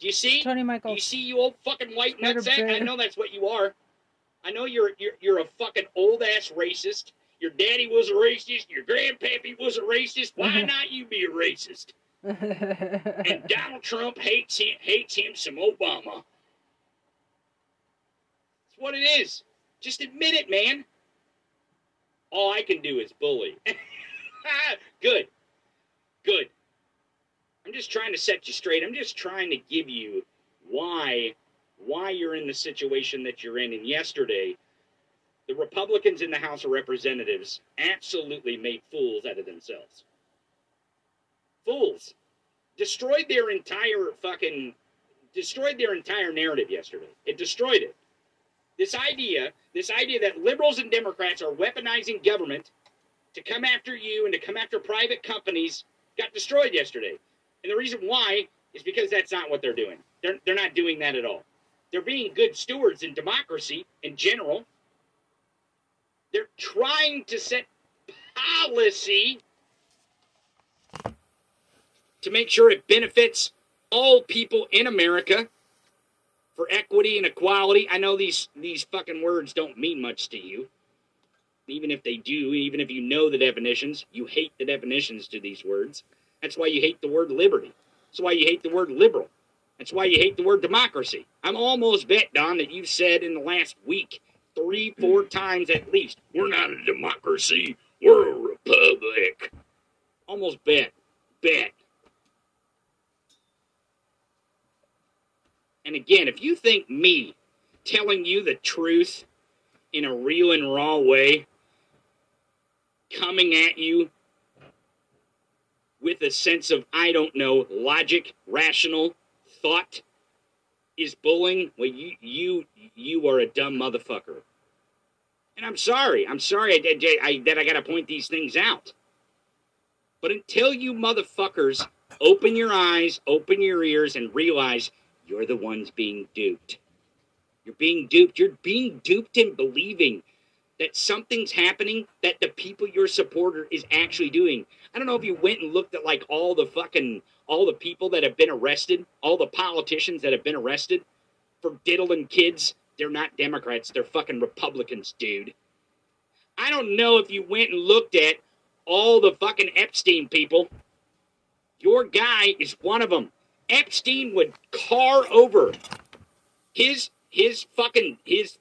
Do you see? Tony Do you see you old fucking white nutsack? I know that's what you are. I know you're you're you're a fucking old ass racist. Your daddy was a racist. Your grandpappy was a racist. Why not you be a racist? And Donald Trump hates him hates him some Obama. That's what it is. Just admit it, man. All I can do is bully. Good. Good. I'm just trying to set you straight. I'm just trying to give you why why you're in the situation that you're in. And yesterday, the Republicans in the House of Representatives absolutely made fools out of themselves. Fools. Destroyed their entire fucking destroyed their entire narrative yesterday. It destroyed it. This idea, this idea that liberals and Democrats are weaponizing government to come after you and to come after private companies got destroyed yesterday. And the reason why is because that's not what they're doing. They're, they're not doing that at all. They're being good stewards in democracy in general. They're trying to set policy to make sure it benefits all people in America for equity and equality. I know these these fucking words don't mean much to you. Even if they do, even if you know the definitions, you hate the definitions to these words. That's why you hate the word liberty. That's why you hate the word liberal. That's why you hate the word democracy. I'm almost bet, Don, that you've said in the last week three, four times at least, we're not a democracy, we're a republic. Almost bet. Bet. And again, if you think me telling you the truth in a real and raw way, coming at you with a sense of, I don't know, logic, rational thought is bullying, well, you you you are a dumb motherfucker. And I'm sorry. I'm sorry I, I, I, that I got to point these things out. But until you motherfuckers open your eyes, open your ears, and realize you're the ones being duped. You're being duped. You're being duped in believing that something's happening that the people your supporter is actually doing. I don't know if you went and looked at like all the fucking all the people that have been arrested, all the politicians that have been arrested for diddling kids. They're not Democrats, they're fucking Republicans, dude. I don't know if you went and looked at all the fucking Epstein people. Your guy is one of them. Epstein would car over his his fucking his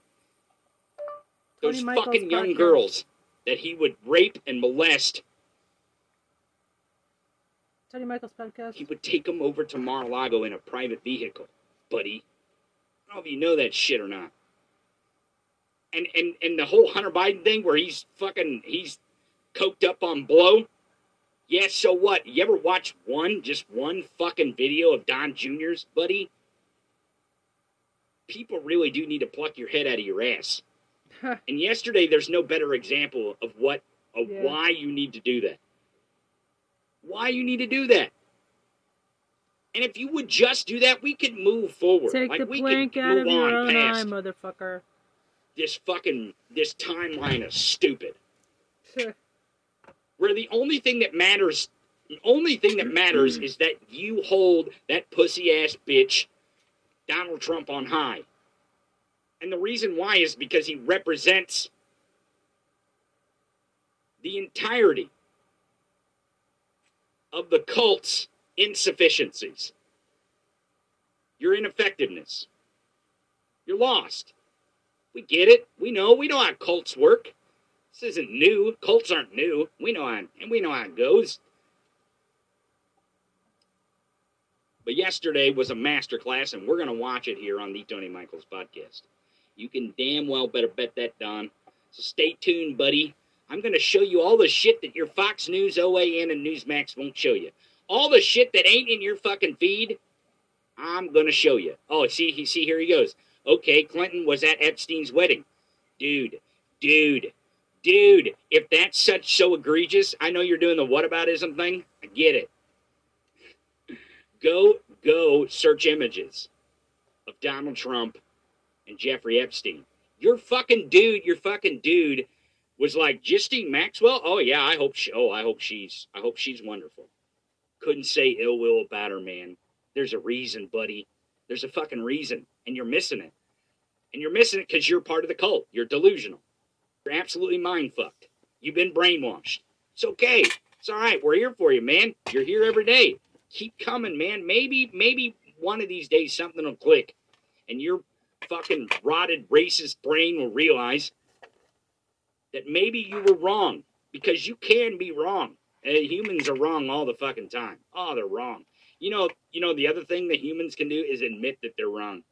those fucking young girls that he would rape and molest. Tony Michael's podcast. He would take him over to Mar-a-Lago in a private vehicle, buddy. I don't know if you know that shit or not. And and and the whole Hunter Biden thing where he's fucking he's coked up on blow. Yeah, so what? You ever watch one, just one fucking video of Don Jr.'s, buddy? People really do need to pluck your head out of your ass. And yesterday, there's no better example of what, of Yeah. why you need to do that. Why you need to do that. And if you would just do that, we could move forward. Take like the we plank could out of your own eye, motherfucker. this fucking this timeline is stupid. Where the only thing that matters, the only thing that matters is that you hold that pussy ass bitch, Donald Trump, on high. And the reason why is because he represents the entirety of the cult's insufficiencies, your ineffectiveness. You're lost. We get it. We know. We know how cults work. This isn't new. Cults aren't new. We know how, and we know how it goes. But yesterday was a masterclass, and we're going to watch it here on the Tony Michaels podcast. You can damn well better bet that, Don. So stay tuned, buddy. I'm going to show you all the shit that your Fox News, OAN, and Newsmax won't show you. All the shit that ain't in your fucking feed, I'm going to show you. Oh, see, he see here he goes. Okay, Clinton was at Epstein's wedding. Dude, dude, dude, if that's such so egregious, I know you're doing the whataboutism thing. I get it. Go, go search images of Donald Trump and Jeffrey Epstein. Your fucking dude, your fucking dude was like Ghislaine Maxwell. Oh yeah, I hope she. Oh, I hope she's. I hope she's wonderful. Couldn't say ill will about her, man. There's a reason, buddy. There's a fucking reason, and you're missing it. And you're missing it because you're part of the cult. You're delusional. You're absolutely mind fucked. You've been brainwashed. It's okay. It's all right. We're here for you, man. You're here every day. Keep coming, man. Maybe, maybe one of these days something will click, and your fucking rotted racist brain will realize that maybe you were wrong because you can be wrong. Uh, humans are wrong all the fucking time. Oh, they're wrong. You know, you know the other thing that humans can do is admit that they're wrong.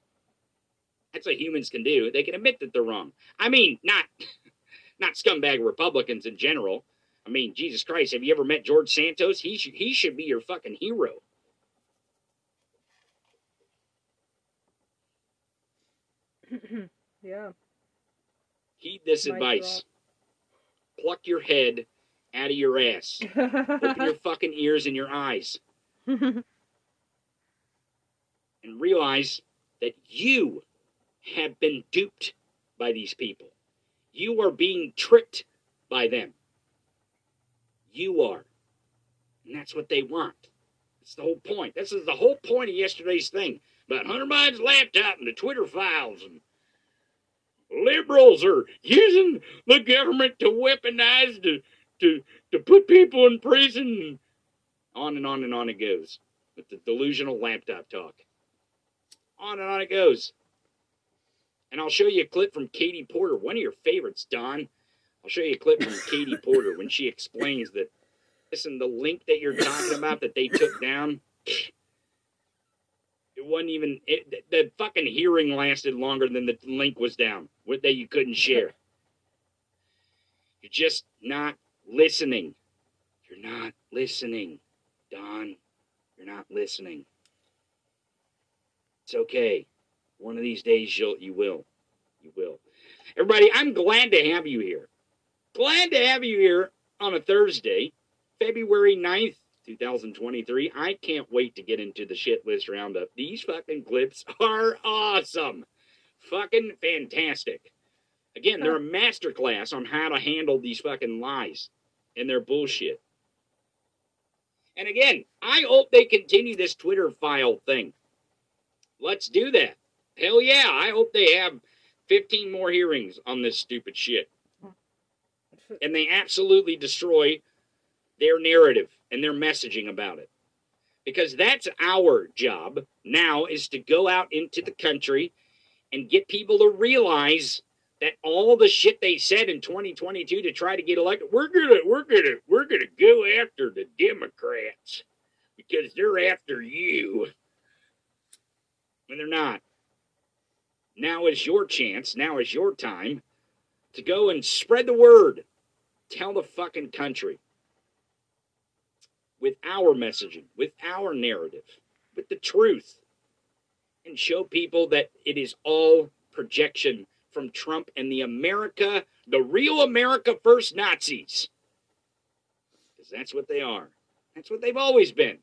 That's what humans can do. They can admit that they're wrong. I mean, not not scumbag Republicans in general. I mean, Jesus Christ, have you ever met George Santos? He should he should be your fucking hero. yeah. Heed this Mic advice. Pluck your head out of your ass. Open your fucking ears and your eyes and realize that you have been duped by these people. You are being tricked by them. You are. And that's what they want. That's the whole point. This is the whole point of yesterday's thing about Hunter Biden's laptop and the Twitter files and liberals are using the government to weaponize to to to put people in prison. On and on and on it goes with the delusional laptop talk. On and on it goes. And I'll show you a clip from Katie Porter, one of your favorites, Don. I'll show you a clip from Katie Porter when she explains that. Listen, the link that you're talking about that they took down, it wasn't even. It, the, the fucking hearing lasted longer than the link was down, that you couldn't share. You're just not listening. You're not listening, Don. You're not listening. It's okay. One of these days you'll you will. You will. Everybody, I'm glad to have you here. Glad to have you here on a Thursday, February 9th, 2023. I can't wait to get into the shit list roundup. These fucking clips are awesome. Fucking fantastic. Again, they're a masterclass on how to handle these fucking lies and their bullshit. And again, I hope they continue this Twitter file thing. Let's do that. Hell yeah, I hope they have 15 more hearings on this stupid shit. Hmm. And they absolutely destroy their narrative and their messaging about it. Because that's our job now is to go out into the country and get people to realize that all the shit they said in 2022 to try to get elected, we're gonna, we're gonna, we're gonna go after the Democrats because they're after you. And they're not. Now is your chance, now is your time to go and spread the word. Tell the fucking country with our messaging, with our narrative, with the truth, and show people that it is all projection from Trump and the America, the real America First Nazis. Because that's what they are. That's what they've always been.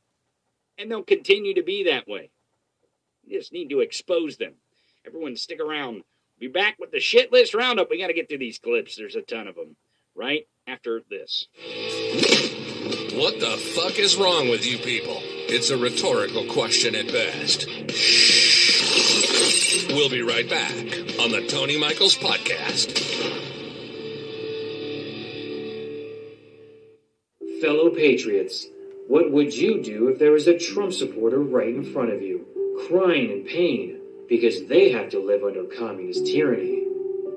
And they'll continue to be that way. You just need to expose them. Everyone, stick around. Be back with the shit list roundup. We got to get through these clips. There's a ton of them. Right after this. What the fuck is wrong with you people? It's a rhetorical question at best. We'll be right back on the Tony Michaels Podcast. Fellow patriots, what would you do if there was a Trump supporter right in front of you, crying in pain because they have to live under communist tyranny?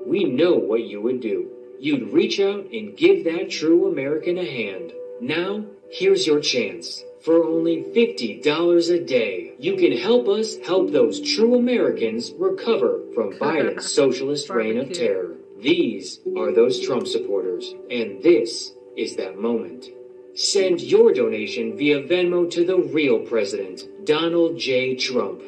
We know what you would do. You'd reach out and give that true American a hand. Now, here's your chance. For only $50 a day, you can help us help those true Americans recover from Biden's socialist reign of terror. These are those Trump supporters, and this is that moment. Send your donation via Venmo to the real president, Donald J. Trump.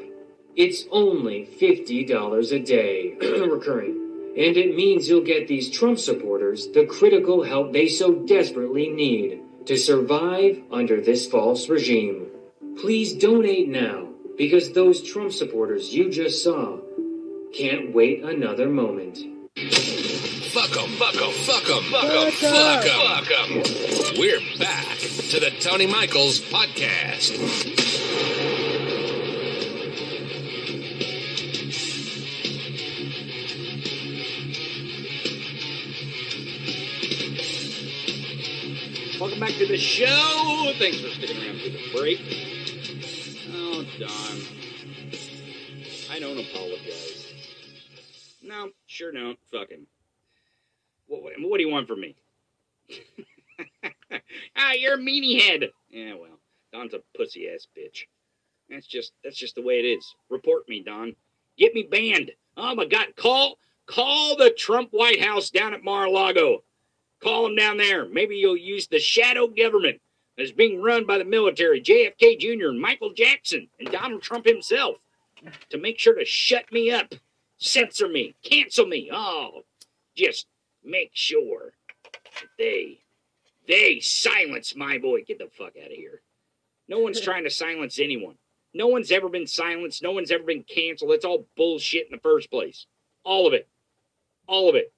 It's only $50 a day, recurring. And it means you'll get these Trump supporters the critical help they so desperately need to survive under this false regime. Please donate now, because those Trump supporters you just saw can't wait another moment. Fuck 'em, fuck 'em, fuck 'em, fuck 'em, fuck 'em, fuck 'em. We're back to the Tony Michaels Podcast. Welcome back to the show. Thanks for sticking around for the break. Oh, Don. I don't apologize. No, sure don't. Fucking. What, what, what do you want from me? ah, you're a meanie head. Yeah, well, Don's a pussy ass bitch. That's just that's just the way it is. Report me, Don. Get me banned. Oh my God! Call call the Trump White House down at Mar-a-Lago. Call them down there. Maybe you'll use the shadow government that's being run by the military, JFK Jr. and Michael Jackson and Donald Trump himself, to make sure to shut me up, censor me, cancel me. Oh, just make sure that they they silence my boy. Get the fuck out of here. No one's trying to silence anyone. No one's ever been silenced. No one's ever been canceled. It's all bullshit in the first place. All of it. All of it.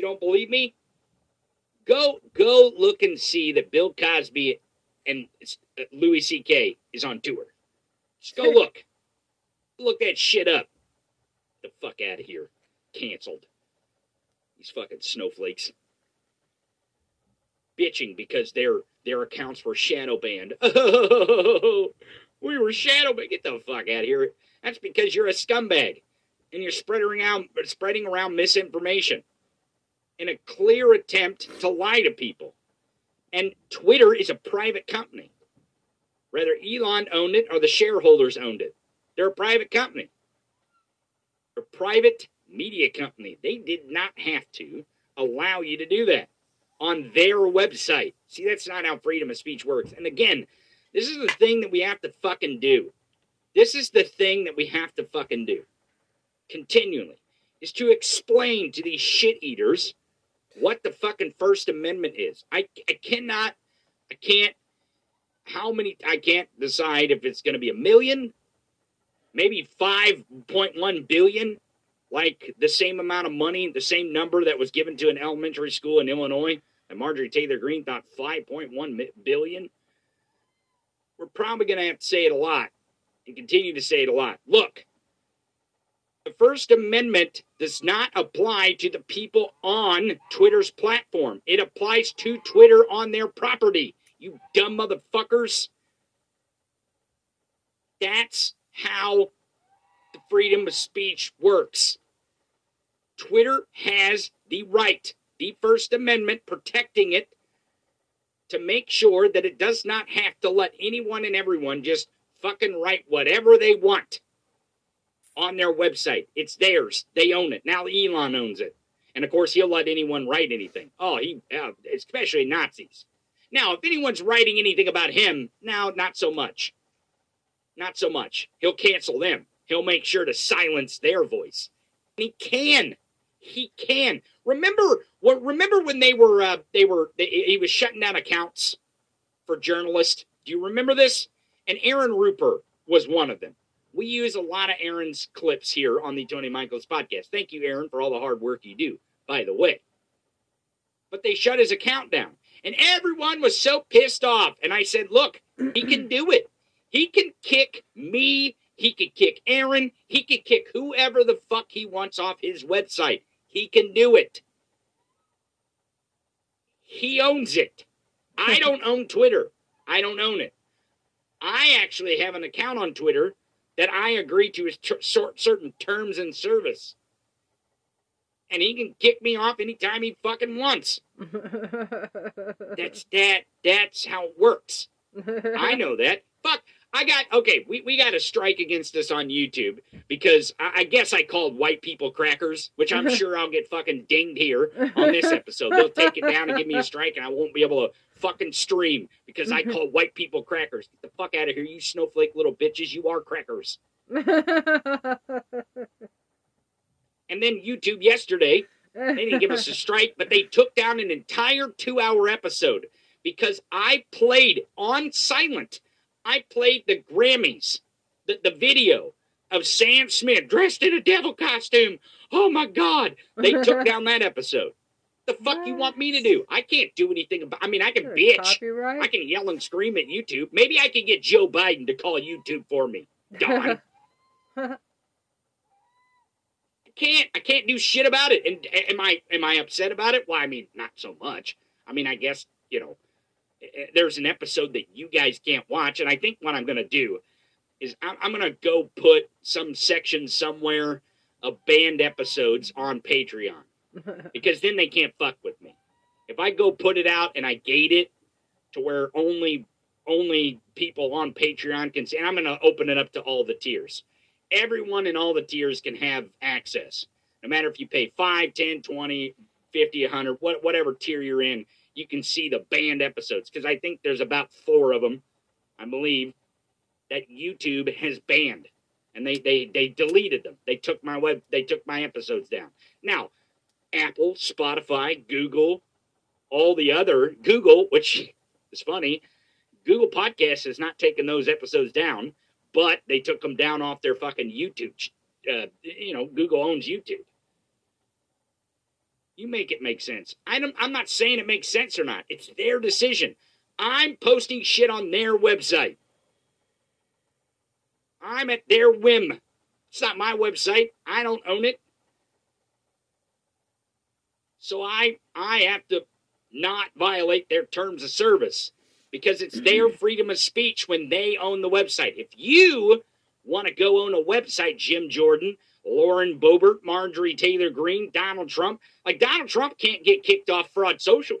You don't believe me? Go go look and see that Bill Cosby and uh, Louis C.K. is on tour. Just go look. Look that shit up. Get the fuck out of here. Canceled. These fucking snowflakes. Bitching because their their accounts were shadow banned. Oh, we were shadow banned. Get the fuck out of here. That's because you're a scumbag and you're spreading around spreading around misinformation in a clear attempt to lie to people. And Twitter is a private company. Whether Elon owned it or the shareholders owned it, they're a private company. They're a private media company. They did not have to allow you to do that on their website. See, that's not how freedom of speech works. And again, this is the thing that we have to fucking do. This is the thing that we have to fucking do continually is to explain to these shit eaters what the fucking First Amendment is. I, I cannot, I can't, how many, I can't decide if it's going to be a million, maybe 5.1 billion, like the same amount of money, the same number that was given to an elementary school in Illinois, and Marjorie Taylor Greene thought 5.1 billion. We're probably going to have to say it a lot and continue to say it a lot. Look, the First Amendment does not apply to the people on Twitter's platform. It applies to Twitter on their property. You dumb motherfuckers. That's how the freedom of speech works. Twitter has the right, the First Amendment protecting it, to make sure that it does not have to let anyone and everyone just fucking write whatever they want on their website. It's theirs. They own it. Now Elon owns it. And of course, he'll let anyone write anything. Oh, he, uh, especially Nazis. Now, if anyone's writing anything about him, now, not so much. Not so much. He'll cancel them. He'll make sure to silence their voice. And he can. He can. Remember what? Remember when they were? Uh, they were. They, he was shutting down accounts for journalists. Do you remember this? And Aaron Rupar was one of them. We use a lot of Aaron's clips here on the Tony Michaels podcast. Thank you, Aaron, for all the hard work you do, by the way. But they shut his account down. And everyone was so pissed off. And I said, look, he can do it. He can kick me. He can kick Aaron. He can kick whoever the fuck he wants off his website. He can do it. He owns it. I don't own Twitter. I don't own it. I actually have an account on Twitter that I agree to his certain terms and service. And he can kick me off anytime he fucking wants. that's that. That's how it works. I know that. Fuck. I got okay. We, we got a strike against us on YouTube because I, I, guess I called white people crackers, which I'm sure I'll get fucking dinged here on this episode. They'll take it down and give me a strike, and I won't be able to fucking stream because I call white people crackers. Get the fuck out of here, you snowflake little bitches. You are crackers. and then YouTube yesterday, they didn't give us a strike, but they took down an entire two hour episode because I played on silent I played the Grammys, the, the video of Sam Smith dressed in a devil costume. Oh my God. They took down that episode. What the fuck what? you want me to do? I can't do anything about I mean I can bitch. Copyright? I can yell and scream at YouTube. Maybe I can get Joe Biden to call YouTube for me. Don. I can't I can't do shit about it. And am I am I upset about it? Well, I mean, not so much. I mean, I guess you know, Eh, there's an episode that you guys can't watch, and I think what I'm going to do is I'm, I'm going to go put some section somewhere of banned episodes on Patreon because then they can't fuck with me. If I go put it out and I gate it to where only only people on Patreon can see, and I'm going to open it up to all the tiers. Everyone in all the tiers can have access. No matter if you pay 5, 10, 20, 50, 100, what, whatever tier you're in, you can see the banned episodes because I think there's about four of them, I believe, that YouTube has banned. And they, they, they deleted them. They took my web they took my episodes down. Now, Apple, Spotify, Google, all the other Google, which is funny, Google Podcast has not taken those episodes down, but they took them down off their fucking YouTube. Uh, you know, Google owns YouTube. You make it make sense. I don't, I'm not saying it makes sense or not. It's their decision. I'm posting shit on their website. I'm at their whim. It's not my website. I don't own it. So I I have to not violate their terms of service because it's their freedom of speech when they own the website. If you want to go own a website, Jim Jordan, Lauren Boebert, Marjorie Taylor Greene, Donald Trump, like Donald Trump can't get kicked off Fraud Social.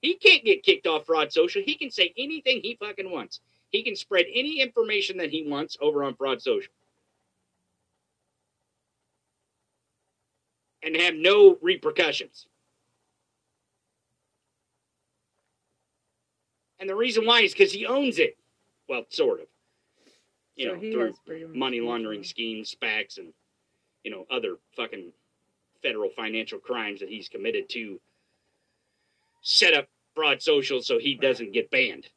He can't get kicked off Fraud Social. He can say anything he fucking wants. He can spread any information that he wants over on Fraud Social. And have no repercussions. And the reason why is because he owns it. Well, sort of. You So know, through has freedom of money laundering schemes, SPACs, and you know other fucking federal financial crimes that he's committed to set up fraud social so he doesn't get banned.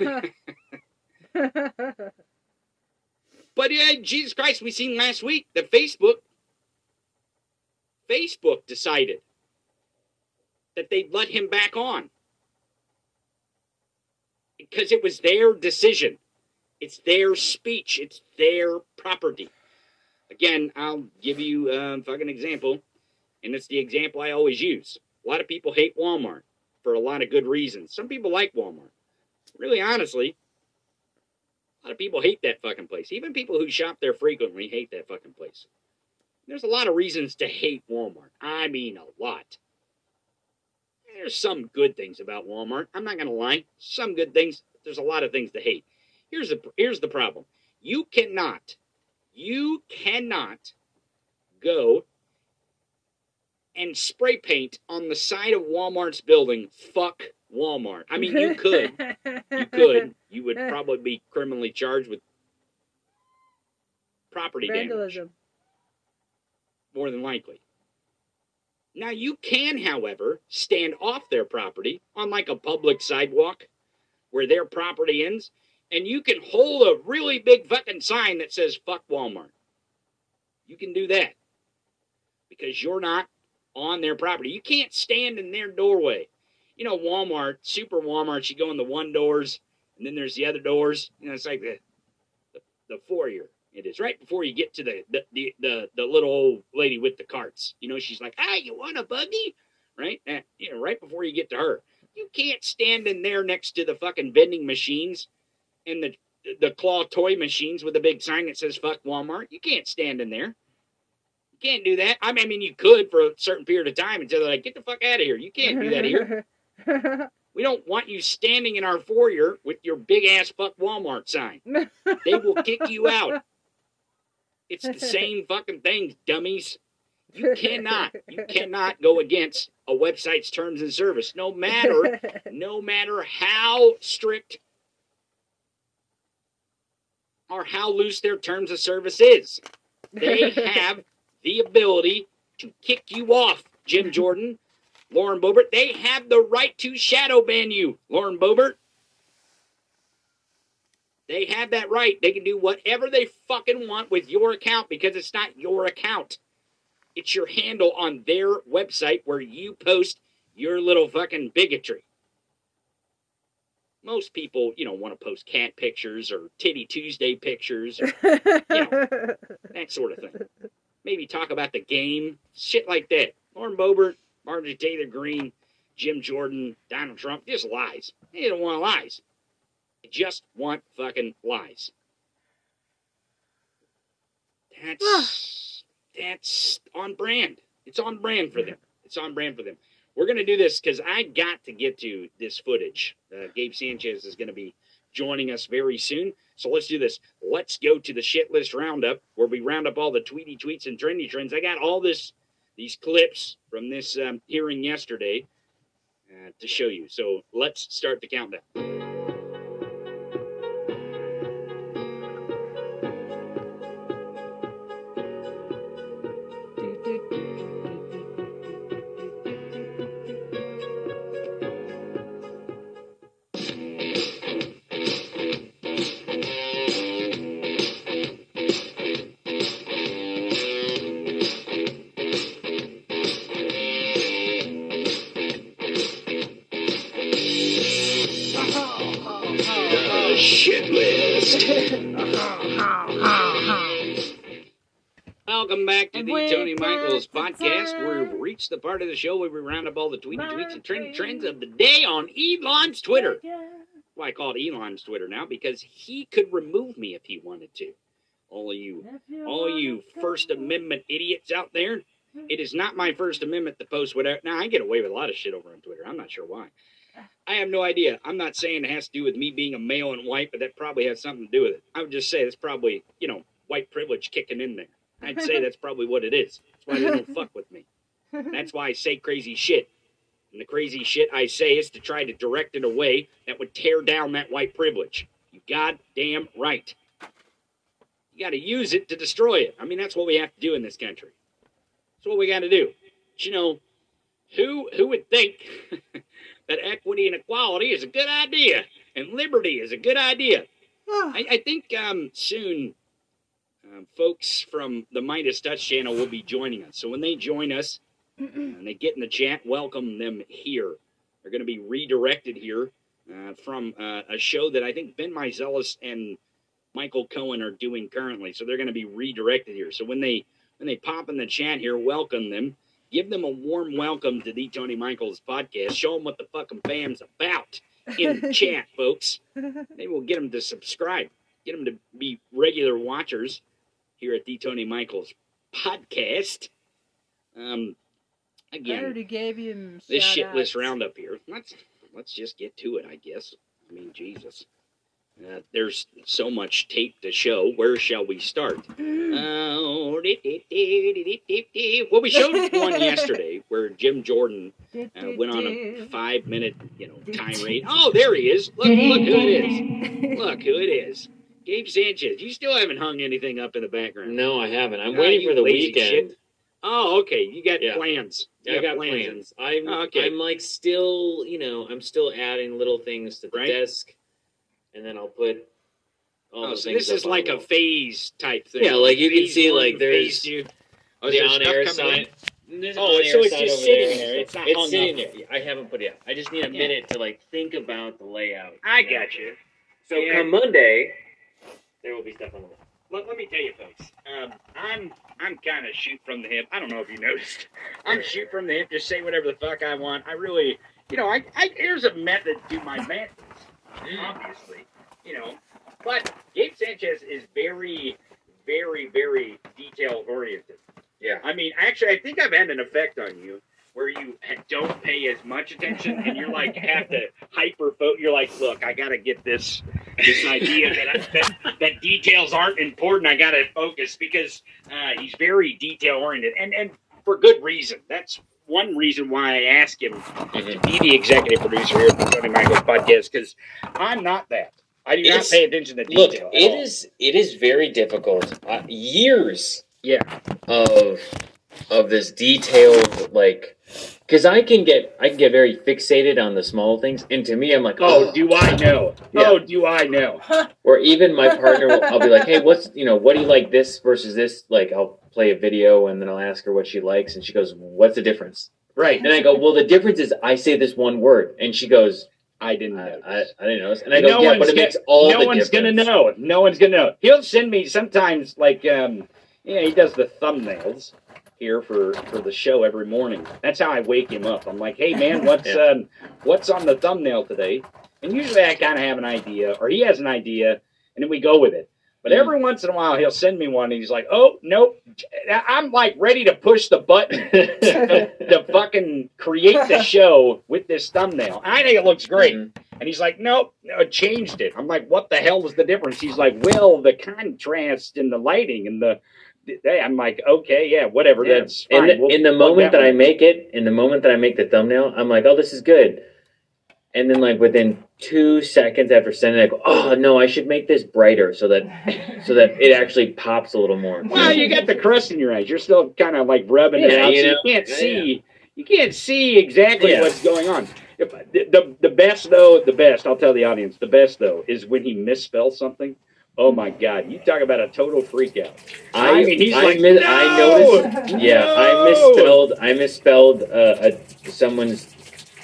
But yeah, Jesus Christ, we seen last week that Facebook Facebook decided that they'd let him back on. Because it was their decision. It's their speech. It's their property. Again, I'll give you a fucking example, and it's the example I always use. A lot of people hate Walmart for a lot of good reasons. Some people like Walmart. Really, honestly, a lot of people hate that fucking place. Even people who shop there frequently hate that fucking place. There's a lot of reasons to hate Walmart. I mean, a lot. There's some good things about Walmart. I'm not going to lie. Some good things. There's a lot of things to hate. Here's the here's the problem. You cannot, you cannot go and spray paint on the side of Walmart's building. Fuck Walmart. I mean, you could. You could. You would probably be criminally charged with property damage more than likely. Now, you can, however, stand off their property on like a public sidewalk where their property ends, and you can hold a really big fucking sign that says fuck Walmart. You can do that because you're not on their property. You can't stand in their doorway. You know, Walmart, super Walmart, you go in the one doors, and then there's the other doors. You know, it's like the, the, the foyer. It is right before you get to the the, the the the little old lady with the carts. You know, she's like, "Ah, you want a buggy?" Right? Eh, you know, right before you get to her, you can't stand in there next to the fucking vending machines and the the claw toy machines with a big sign that says "fuck Walmart." You can't stand in there. You can't do that. I mean, I mean, you could for a certain period of time until they're like, "Get the fuck out of here." You can't do that here. We don't want you standing in our foyer with your big ass fuck Walmart sign. They will kick you out. It's the same fucking thing, dummies. You cannot, you cannot go against a website's terms and service, no matter, no matter how strict or how loose their terms of service is. They have the ability to kick you off, Jim mm-hmm. Jordan, Lauren Boebert. They have the right to shadow ban you, Lauren Boebert. They have that right. They can do whatever they fucking want with your account because it's not your account. It's your handle on their website where you post your little fucking bigotry. Most people, you know, want to post cat pictures or Titty Tuesday pictures or you know, that sort of thing. Maybe talk about the game, shit like that. Lauren Boebert, Marjorie Taylor Greene, Jim Jordan, Donald Trump, just lies. They don't want lies. They just want fucking lies. That's that's on brand. It's on brand for them. It's on brand for them. We're gonna do this because I got to get to this footage. Uh, Gabe Sanchez is gonna be joining us very soon. So let's do this. Let's go to the shit list roundup where we round up all the tweety tweets and trendy trends. I got all this, these clips from this um, hearing yesterday uh, to show you. So let's start the countdown. The part of the show where we round up all the tweety tweets and trend trends of the day on Elon's Twitter. Why I call it Elon's Twitter now because he could remove me if he wanted to. All of you, all you First Amendment idiots out there, it is not my First Amendment to post whatever. Now I get away with a lot of shit over on Twitter. I'm not sure why. I have no idea. I'm not saying it has to do with me being a male and white, but that probably has something to do with it. I would just say it's probably you know white privilege kicking in there. I'd say that's probably what it is. That's why they don't fuck with me. That's why I say crazy shit. And the crazy shit I say is to try to direct in a way that would tear down that white privilege. You goddamn right. You got to use it to destroy it. I mean, that's what we have to do in this country. That's what we got to do. But, you know, who who would think that equity and equality is a good idea and liberty is a good idea? I, I think um, soon um, folks from the Midas Touch channel will be joining us. So when they join us and they get in the chat, welcome them here. They're going to be redirected here uh, from uh, a show that I think Ben Meiselas and Michael Cohen are doing currently. So they're going to be redirected here. So when they when they pop in the chat here, welcome them. Give them a warm welcome to the Tony Michaels podcast. Show them what the fucking fam's about in the chat, folks. Maybe we'll get them to subscribe, get them to be regular watchers here at the Tony Michaels podcast. Um, I again, already gave you this shout shit outs. roundup here. Let's let's just get to it, I guess. I mean, Jesus. Uh, there's so much tape to show. Where shall we start? Oh, dee, dee, dee, dee, dee, dee, dee. well, we showed one yesterday where Jim Jordan uh, went on a five-minute, you know, tirade. Oh, there he is! Look, look who it is! Look who it is! Gabe Sanchez. You still haven't hung anything up in the background. No, I haven't. I'm waiting for the weekend. shit. Oh, okay. You got Yeah. plans. You I got plans. I'm Oh, okay. I'm like still, you know, I'm still adding little things to the Right. desk, and then I'll put all Oh, the so things. this is on like the a wall. phase type thing. Yeah, like you can Phase see, one, like, there's phase two. Oh, is the there on air stuff coming sign. There's Oh, so it's sign just over sitting there. It's not It's hung sitting up. there. I haven't put it up. I just need a Yeah. minute to like think about the layout. I got you. So Yeah. come Monday, there will be stuff on the wall. Let, let me tell you, folks. Um, I'm I'm kind of shoot from the hip. I don't know if you noticed. I'm shoot from the hip. Just say whatever the fuck I want. I really, you know, I, I there's a method to my madness, obviously, you know. But Gabe Sanchez is very, very, very detail oriented. Yeah. I mean, actually, I think I've had an effect on you where you don't pay as much attention and you're like have to hyper focus. You're like, look, I got to get this this idea that, I, that that details aren't important. I got to focus because uh, he's very detail oriented and and for good reason. That's one reason why I asked him to be the executive producer here at the Tony Michaels podcast because I'm not that. I do not It's- pay attention to Look, detail. at it all. is it is very difficult. Uh, years Yeah. of of this detailed like because I can get I can get very fixated on the small things, and to me, I'm like, Oh, do I know? Yeah. Oh, do I know? Or even my partner, will, I'll be like, hey, what's you know, what do you like this versus this? Like, I'll play a video and then I'll ask her what she likes, and she goes, what's the difference? Right. And I go, well, the difference is I say this one word, and she goes, I didn't I, know. I, I didn't notice, and I go, No yeah, but it makes all no the one's difference. gonna know. No one's gonna know. He'll send me sometimes like um yeah, he does the thumbnails. Here for for the show every morning. That's how I wake him up. I'm like, hey man, what's Yeah. um, what's on the thumbnail today? And usually I kind of have an idea, or he has an idea, and then we go with it. But Mhm. every once in a while, he'll send me one, and he's like, "Oh nope," I'm like ready to push the button to, to fucking create the show with this thumbnail. I think it looks great. Mhm. And he's like, nope, no, changed it. I'm like, what the hell was the difference? He's like, well, the contrast and the lighting and the. Hey, I'm like, okay, yeah, whatever. Yeah. That's in the, We'll in the moment that, I make it, in the moment that I make the thumbnail, I'm like, oh, this is good. And then, like within two seconds after sending it, I go, oh no, I should make this brighter so that so that it actually pops a little more. Well, you got the crust in your eyes. You're still kind of like rubbing it out, you so know. you can't Yeah, see. You can't see exactly Yeah. what's going on. If, the, the the best though, the best. I'll tell the audience. The best though is when he misspells something. Oh my God! You talk about a total freak out. I, I mean, he's I, like, mis- no! I noticed. Yeah, I misspelled. I misspelled uh, a, someone's.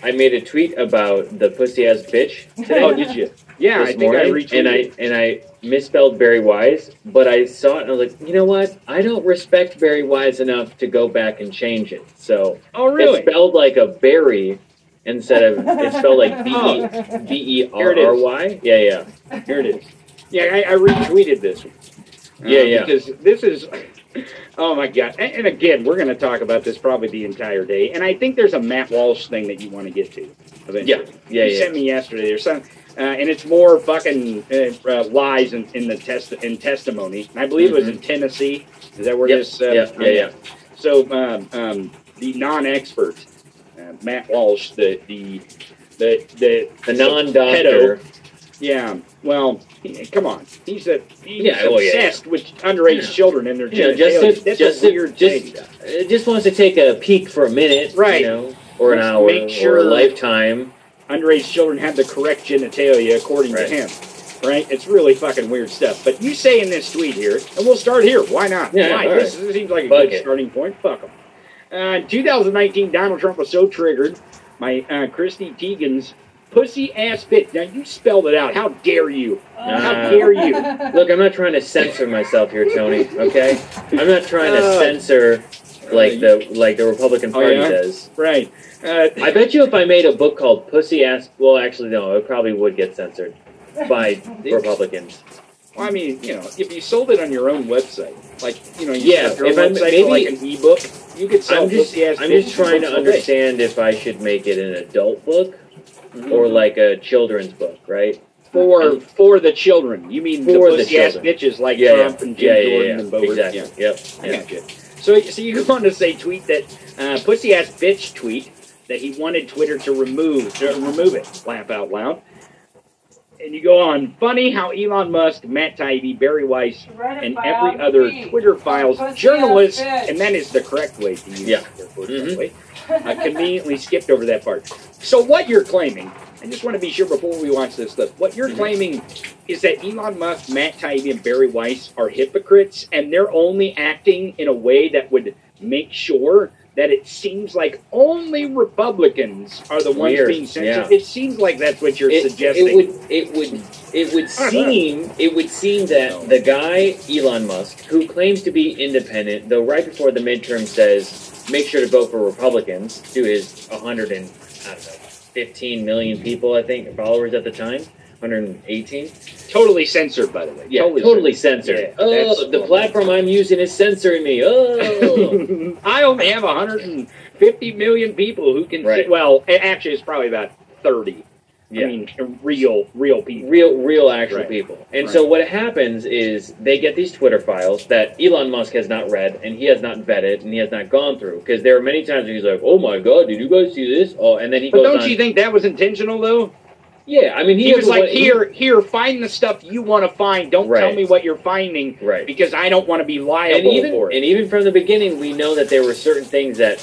I made a tweet about the pussy ass bitch today. Oh, did you? Yeah, this I think I morning, retweeted. and I and I misspelled Barry Weiss, but I saw it and I was like, you know what? I don't respect Barry Weiss enough to go back and change it. So oh, really? it's spelled like a berry instead of it's spelled like B Oh. E B E R R Y. Yeah, yeah. Here it is. Yeah, I, I retweeted this one. Uh, Yeah, yeah. Because this is, oh my god! And, and again, we're going to talk about this probably the entire day. And I think there's a Matt Walsh thing that you want to get to eventually. Yeah, yeah, you yeah. sent me yesterday. There's some, uh, and it's more fucking uh, uh, lies in, in the test in testimony. And I believe it was in Tennessee. Is that where Yep, this? Uh, Mm-hmm. yeah, yeah, yeah. So um, um, the non-expert, uh, Matt Walsh, the the the the The non-doctor. Yeah, well, come on. He's a he's Yeah, well, yeah, obsessed with underage Yeah. children and their You know, genitalia. just to, That's just to, weird just uh, just wants to take a peek for a minute, Right. You know, or an Let's hour, make or a lifetime. Underage children have the correct genitalia according Right. to him. Right? It's really fucking weird stuff. But you say in this tweet here, and we'll start here. Why not? Yeah, Why? This, this seems like a Fuck good it. starting point. Fuck them. Uh, in 2019, Donald Trump was so triggered by uh, Chrissy Teigen's pussy ass bitch. Now you spelled it out. How dare you? How Uh, dare you? Look, I'm not trying to censor myself here, Tony. Okay, I'm not trying to Uh, censor like the like the Republican Oh, Party yeah? does. Right. Uh, I bet you if I made a book called Pussy Ass, well, actually no, it probably would get censored by Republicans. Well, I mean, you know, if you sold it on your own website, like you know, you Yeah, set up your if I'm- maybe- like an ebook, you could sell I'm just pussy ass I'm just trying to books all day. understand if I should make it an adult book. Or like a children's book, right? for for the children. You mean the For the pussy ass bitches like yeah, Trump yeah, and Jim yeah, yeah, Jordan yeah, and Boebert? exactly. Yeah, Yep. I Yeah. got you. So, so you go on to say tweet that uh, pussy ass bitch tweet that he wanted Twitter to remove to remove it. Laugh out loud. And you go on. Funny how Elon Musk, Matt Taibbi, Barry Weiss, and every other Twitter files journalist, and that is the correct way to use Yeah. their quotes, Mhm. by uh, conveniently skipped over that part. So what you're claiming, I just want to be sure before we watch this stuff, what you're Mhm. claiming is that Elon Musk, Matt Taibbi, and Barry Weiss are hypocrites, and they're only acting in a way that would make sure that it seems like only Republicans are the ones Weird, being censored. yeah. It seems like that's what you're It, suggesting. it would it would it would seem it would seem that the guy Elon Musk, who claims to be independent, though right before the midterm says make sure to vote for Republicans to his 100 and I don't know 15 million people I think followers at the time, 118. totally censored, by the way. Yeah, totally, censored. Yeah, oh, the platform I'm using is censoring me. Oh, I only have 150 million people who can. Right. well, actually, it's probably about 30. Yeah. I mean, real, real people. real real actual Right. people. And Right. so what happens is they get these Twitter files that Elon Musk has not read and he has not vetted and he has not gone through because there are many times where he's like, "Oh my god, did you guys see this?" Oh, and then he But don't on. you think that was intentional, though? yeah, I mean he, He, was like, way- he- "Here, here, find the stuff you want to find. Don't tell me what you're finding right. because I don't want to be And liable even for it." and even from the beginning, we know that there were certain things that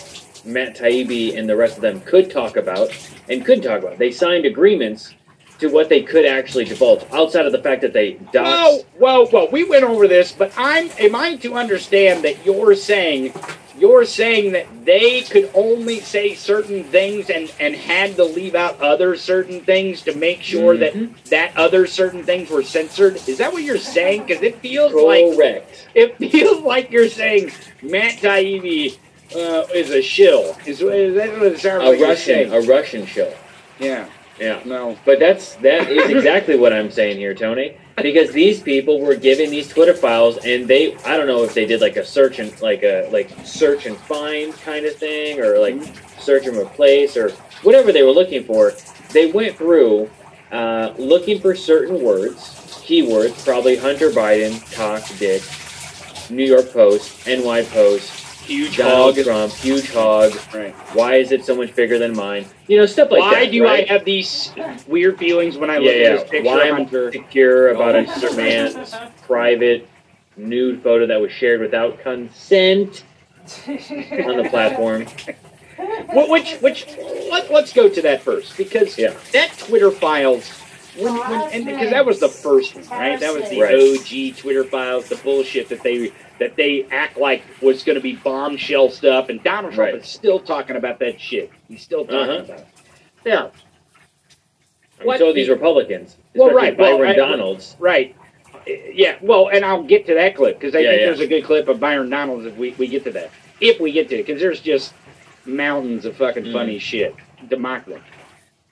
Matt Taibbi and the rest of them could talk about and could not talk about. They signed agreements to what they could actually divulge outside of the fact that they Well, doxed. well, well, we went over this, but I'm am I to understand that you're saying you're saying that they could only say certain things and and had to leave out other certain things to make sure Mhm. that that other certain things were censored. Is that what you're saying? Because it feels like Correct. it feels like you're saying Matt Taibbi uh, is a shill. Is, is that what it sounds A like Russian, a Russian show. yeah. Yeah. No. But that's that is exactly what I'm saying here, Tony. Because these people were given these Twitter files, and they I don't know if they did like a search and like a like search and find kind of thing, or like search and replace, or whatever they were looking for. They went through uh, looking for certain words, keywords, probably Hunter Biden, cock, dick, New York Post, NY Post, Huge Donald hog. Trump, huge hog. Right. Why is it so much bigger than mine? You know, stuff like that. Why do right? I have these weird feelings when I look yeah, at this picture Why am I insecure about Oh. a man's private nude photo that was shared without consent on the platform? Which, which, let, let's go to that first because Yeah. that Twitter files, when, when, and because that was the first one, right? That was the Right. OG Twitter files, the bullshit that they that they act like was going to be bombshell stuff, and Donald Trump Right. is still talking about that shit. He's still talking Uh-huh. about it. Yeah, I'm What so the- these Republicans, Well, especially right, well, I- Donalds. right. Yeah, well, and I'll get to that clip because I Yeah, think yeah. there's a good clip of Byron Donalds if we, we get to that. If we get to it, because there's just mountains of fucking Mm. funny shit. Democracy.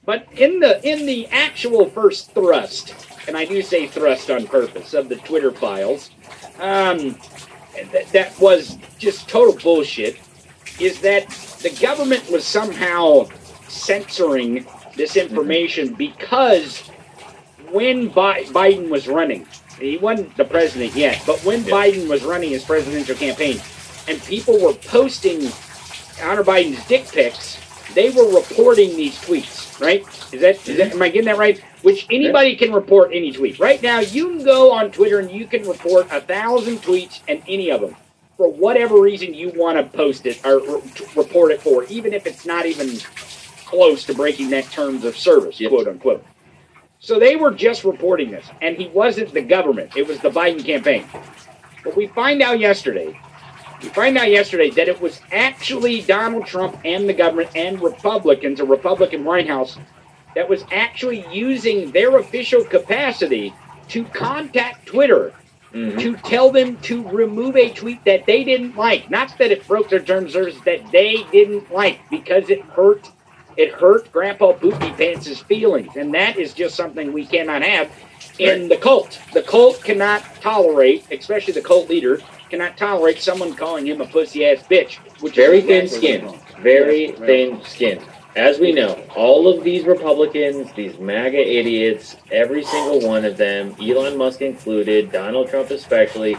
But in the in the actual first thrust, and I do say thrust on purpose of the Twitter files, um, that, that was just total bullshit. Is that the government was somehow censoring this information because when Bi- Biden was running, he wasn't the president yet, but when Yeah. Biden was running his presidential campaign, and people were posting Hunter Biden's dick pics, they were reporting these tweets, right? Is that, is that am I getting that right? Which anybody can report any tweet. Right now, you can go on Twitter and you can report a thousand tweets and any of them for whatever reason you want to post it or, t- report it for, even if it's not even close to breaking that terms of service, Yes. quote unquote. So they were just reporting this, and he wasn't the government; it was the Biden campaign. But we find out yesterday find out yesterday that it was actually Donald Trump and the government and Republicans, a Republican White House, that was actually using their official capacity to contact Twitter Mhm. to tell them to remove a tweet that they didn't like. Not that it broke their terms of service, that they didn't like because it hurt. It hurt Grandpa Poopy Pants' feelings, and that is just something we cannot have in the cult. The cult cannot tolerate, especially the cult leader, cannot tolerate someone calling him a pussy ass bitch. Which is Very thin exactly skin. Very Yes, right. thin skin. As we know, all of these Republicans, these MAGA idiots, every single one of them, Elon Musk included, Donald Trump especially,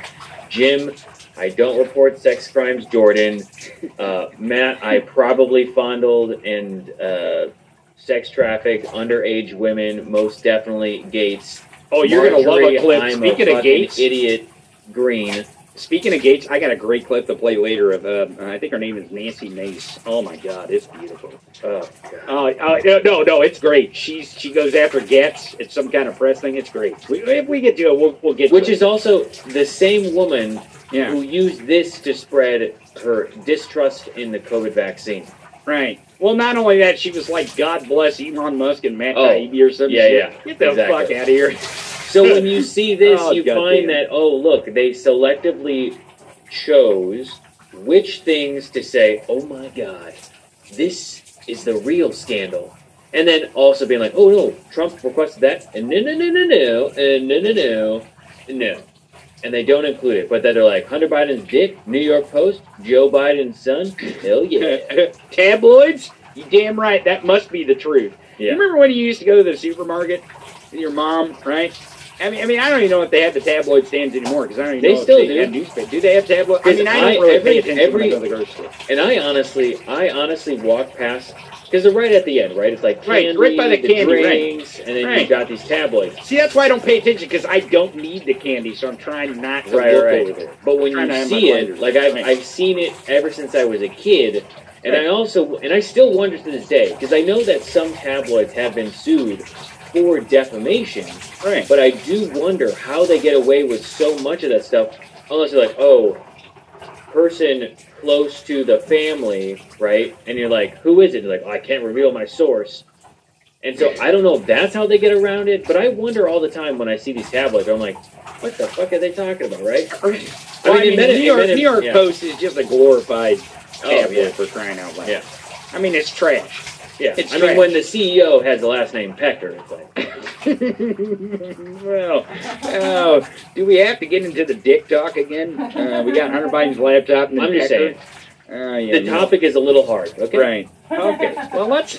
Jim, I don't report sex crimes, Jordan, uh, Matt, I probably fondled and uh, sex trafficked underage women, most definitely Gaetz. Oh, you're gonna love a clip. I'm Speaking a of Gaetz, idiot, Greene. Speaking of Gaetz, I got a great clip to play later of. Uh, I think her name is Nancy Mace. Oh my God, it's beautiful. Oh, Uh, uh, no, no, it's great. She's she goes after Gaetz. It's some kind of press thing. It's great. We, if we get to it, we'll, we'll get. Which is also the same woman yeah, who used this to spread her distrust in the COVID vaccine. right. Well, not only that, she was like, "God bless Elon Musk and Matt Oh, Taibbi or something." yeah, yeah, Get the exactly. fuck out of here. So when you see this, Oh, you goddamn. find that oh look, they selectively chose which things to say. Oh my god, this is the real scandal. And then also being like, oh no, Trump requested that, and no, no, no, no, no, and no, no, no, no. And they don't include it, but then they're like, Hunter Biden's dick, New York Post, Joe Biden's son, hell yeah. Tabloids? You damn right. That must be the truth. You remember when you used to go to the supermarket with your mom, right? I mean, I mean, I don't even know if they have the tabloid stands anymore because I don't even They know still if they do. have newspaper. Do they have tabloid? I mean, I don't really every- pay attention every- I to the grocery store. And I honestly, I honestly walk past because they're right at the end, right? It's like Right, candy, right by the candy, right. and then Right. you've got these tabloids. See, that's why I don't pay attention because I don't need the candy, so I'm trying not to Right, look right. over there. But when you see it, like I've, Right. I've seen it ever since I was a kid, and Right. I also, and I still wonder to this day because I know that some tabloids have been sued for defamation, Right. but I do wonder how they get away with so much of that stuff, unless they're like, oh, person close to the family, right? And you're like, who is it? You're like, oh, I can't reveal my source. And so I don't know if that's how they get around it, but I wonder all the time when I see these tabloids, I'm like, what the fuck are they talking about, right? Well, I mean, mean, admit it- New York, it- New York yeah. Post is just a glorified Oh, yeah. for crying out loud. Yeah. I mean, it's trash. Yeah, It's I mean, when the CEO has the last name Pecker, it's like, well, oh, do we have to get into the dick talk again? Uh, we got Hunter Biden's laptop. And I'm just saying, Uh, yeah, the no. topic is a little hard. Okay, Right. Okay. Well, let's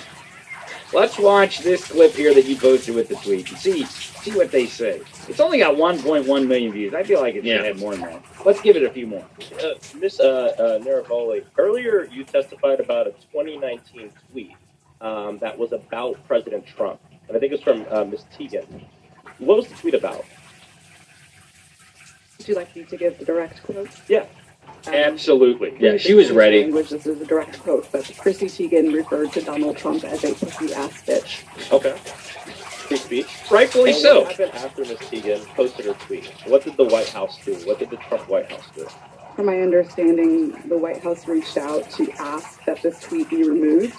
let's watch this clip here that you posted with the tweet and see see what they say. It's only got 1.1 million views. I feel like it should Yeah. have more than that. Let's give it a few more. Uh, Miss uh, uh, Navaroli, earlier you testified about a 2019 tweet um, that was about President Trump, and I think it's from uh, Miss Teigen. What was the tweet about? Would you like me to give the direct quote? Yeah. Um, Absolutely. Yeah, she was ready. Language, this is a direct quote, but Chrissy Teigen referred to Donald Trump as a pussy ass bitch. Okay. Free speech. Rightfully And so. What happened after Miss Teigen posted her tweet? What did the White House do? What did the Trump White House do? From my understanding, the White House reached out to ask that this tweet be removed.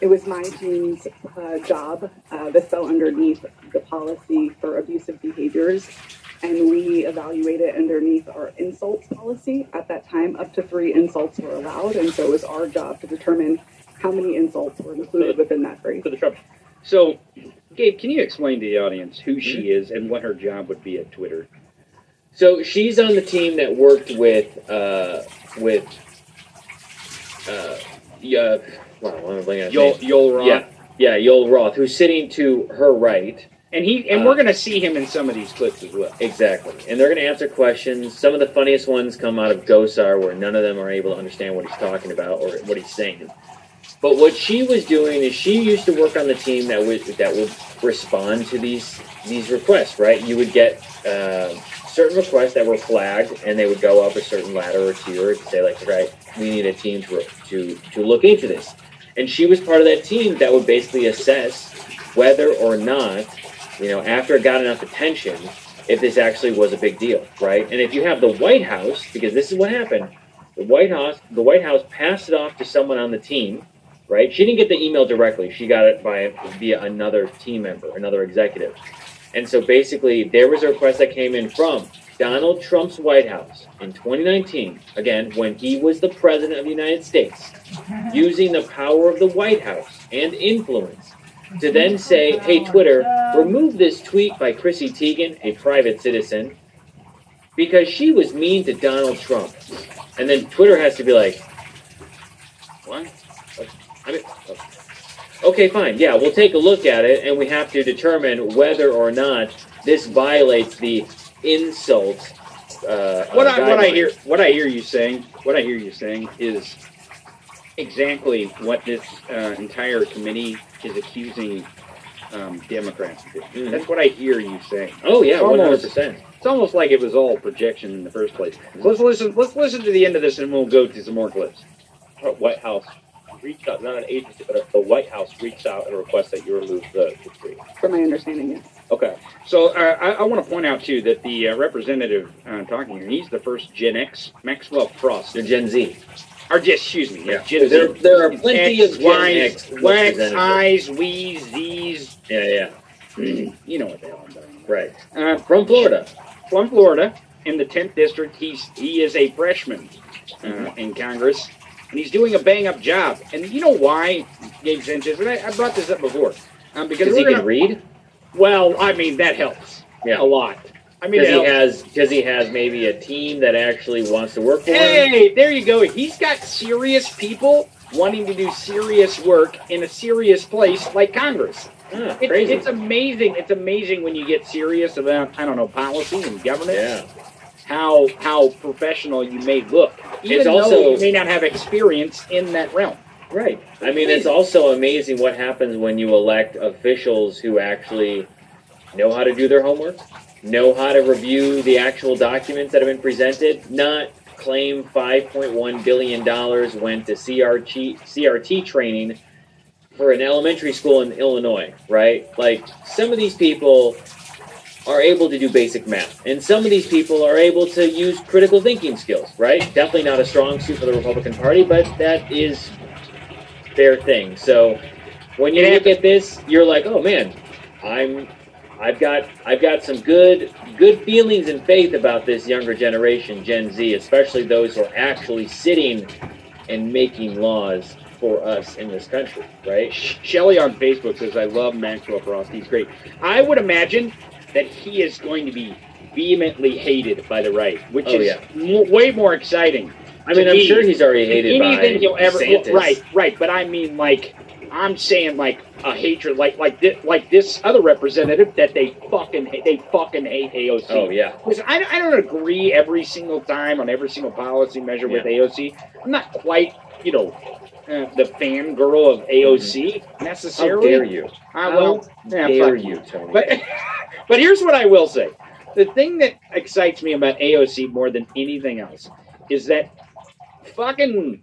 It was my team's uh, job. Uh, this fell underneath the policy for abusive behaviors, and we evaluated underneath our insults policy. At that time, up to three insults were allowed, and so it was our job to determine how many insults were included within that phrase. To the Trump. So, Gabe, can you explain to the audience who she is and what her job would be at Twitter? So she's on the team that worked with uh, with uh, yeah. Wow, what am I blanking on his Yoel. Yoel Roth. Yeah, yeah, Yoel Roth, who's sitting to her right. And he and Uh, we're going to see him in some of these clips as well. Exactly. And they're going to answer questions. Some of the funniest ones come out of Gosar, where none of them are able to understand what he's talking about or what he's saying. But what she was doing is she used to work on the team that would that would respond to these these requests. Right? You would get uh, certain requests that were flagged, and they would go up a certain ladder or tier and say like, right, we need a team to to to look into this. And she was part of that team that would basically assess whether or not you know, after it got enough attention, if this actually was a big deal, right? And if you have the White House, because this is what happened, the White House, the White House passed it off to someone on the team, right? She didn't get the email directly; she got it by via another team member, another executive. And so basically, there was a request that came in from Donald Trump's White House in 2019, again when he was the president of the United States, using the power of the White House and influence to then say, hey, Twitter, remove this tweet by Chrissy Teigen, a private citizen, because she was mean to Donald Trump. And then Twitter has to be like, what? I mean, okay, fine. Yeah, we'll take a look at it, and we have to determine whether or not this violates the insult. Uh, What I what I hear what I hear you saying what I hear you saying is exactly what this uh, entire committee is accusing um, Democrats of doing. Mhm. That's what I hear you saying. Oh yeah, It's one hundred almost- percent. It's almost like it was all projection in the first place. So let's listen. Let's listen to the end of this, and we'll go to some more clips. White House reached out, not an agency, but the White House reached out and requested that you remove the, the tweet. From my understanding, yes. Okay. So uh, I, I want to point out too that the uh, representative uh, talking here, he's the first Gen X, Maxwell Frost, The Gen Z. or just excuse me, Yeah. Gen Z. There, there are plenty X, of Gen Ys, X Wax. I's, We's, Z's. Yeah, yeah. You know what they talking about. Right. Uh, From Florida. from Florida, in the 10th district. He's he is a freshman uh, in Congress, and he's doing a bang up job. And you know why, Gabe Sanchez? And I, I brought this up before, um, because he we're can read. Well, I mean that helps Yeah. a lot. I mean, Because he has because he has maybe a team that actually wants to work for him. Hey, there you go. He's got serious people wanting to do serious work in a serious place like Congress. Ah, It's, crazy. it's amazing. It's amazing when you get serious about I don't know policy and governance. yeah. How how professional you may look, even It's though also- you may not have experience in that realm. Right. I mean, it's also amazing what happens when you elect officials who actually know how to do their homework, know how to review the actual documents that have been presented, not claim $5.1 billion went to CRT, CRT training for an elementary school in Illinois, right? Like, some of these people are able to do basic math. And some of these people are able to use critical thinking skills, right? Definitely not a strong suit for the Republican Party, but that is their thing. So when you look at this, you're like, oh man, I'm I've got I've got some good good feelings and faith about this younger generation, Gen Z, especially those who are actually sitting and making laws for us in this country, right? Shelly on Facebook says, I love Maxwell Frost. He's great. I would imagine that he is going to be vehemently hated by the right, which Oh, is yeah. mo- way more exciting. I mean, I'm sure he's already hated anything he'll ever. DeSantis. right, right. But I mean, like, I'm saying, like a hatred, like like this, like this other representative that they fucking hate, they fucking hate AOC. Oh yeah. Listen, I, I don't agree every single time on every single policy measure with AOC. I'm not quite, you know, uh, the fangirl of AOC How necessarily. dare you? I How will. Yeah, dare you, Tony? But but here's what I will say: the thing that excites me about AOC more than anything else is that fucking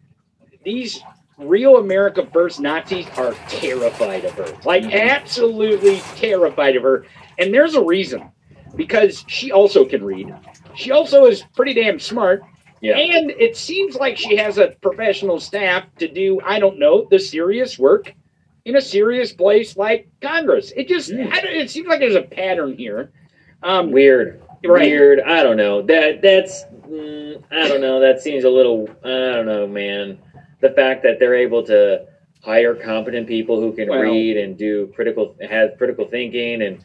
these real America First Nazis are terrified of her, like Mhm. absolutely terrified of her, and there's a reason because she also can read. She also is pretty damn smart. yeah. And it seems like she has a professional staff to do, I don't know, the serious work in a serious place like Congress. It just, Mm. I don't, it seems like there's a pattern here. Um, Weird. Right. Weird. I don't know. That that's mm, I don't know. That seems a little I don't know, man. The fact that they're able to hire competent people who can Well- read and do critical have critical thinking and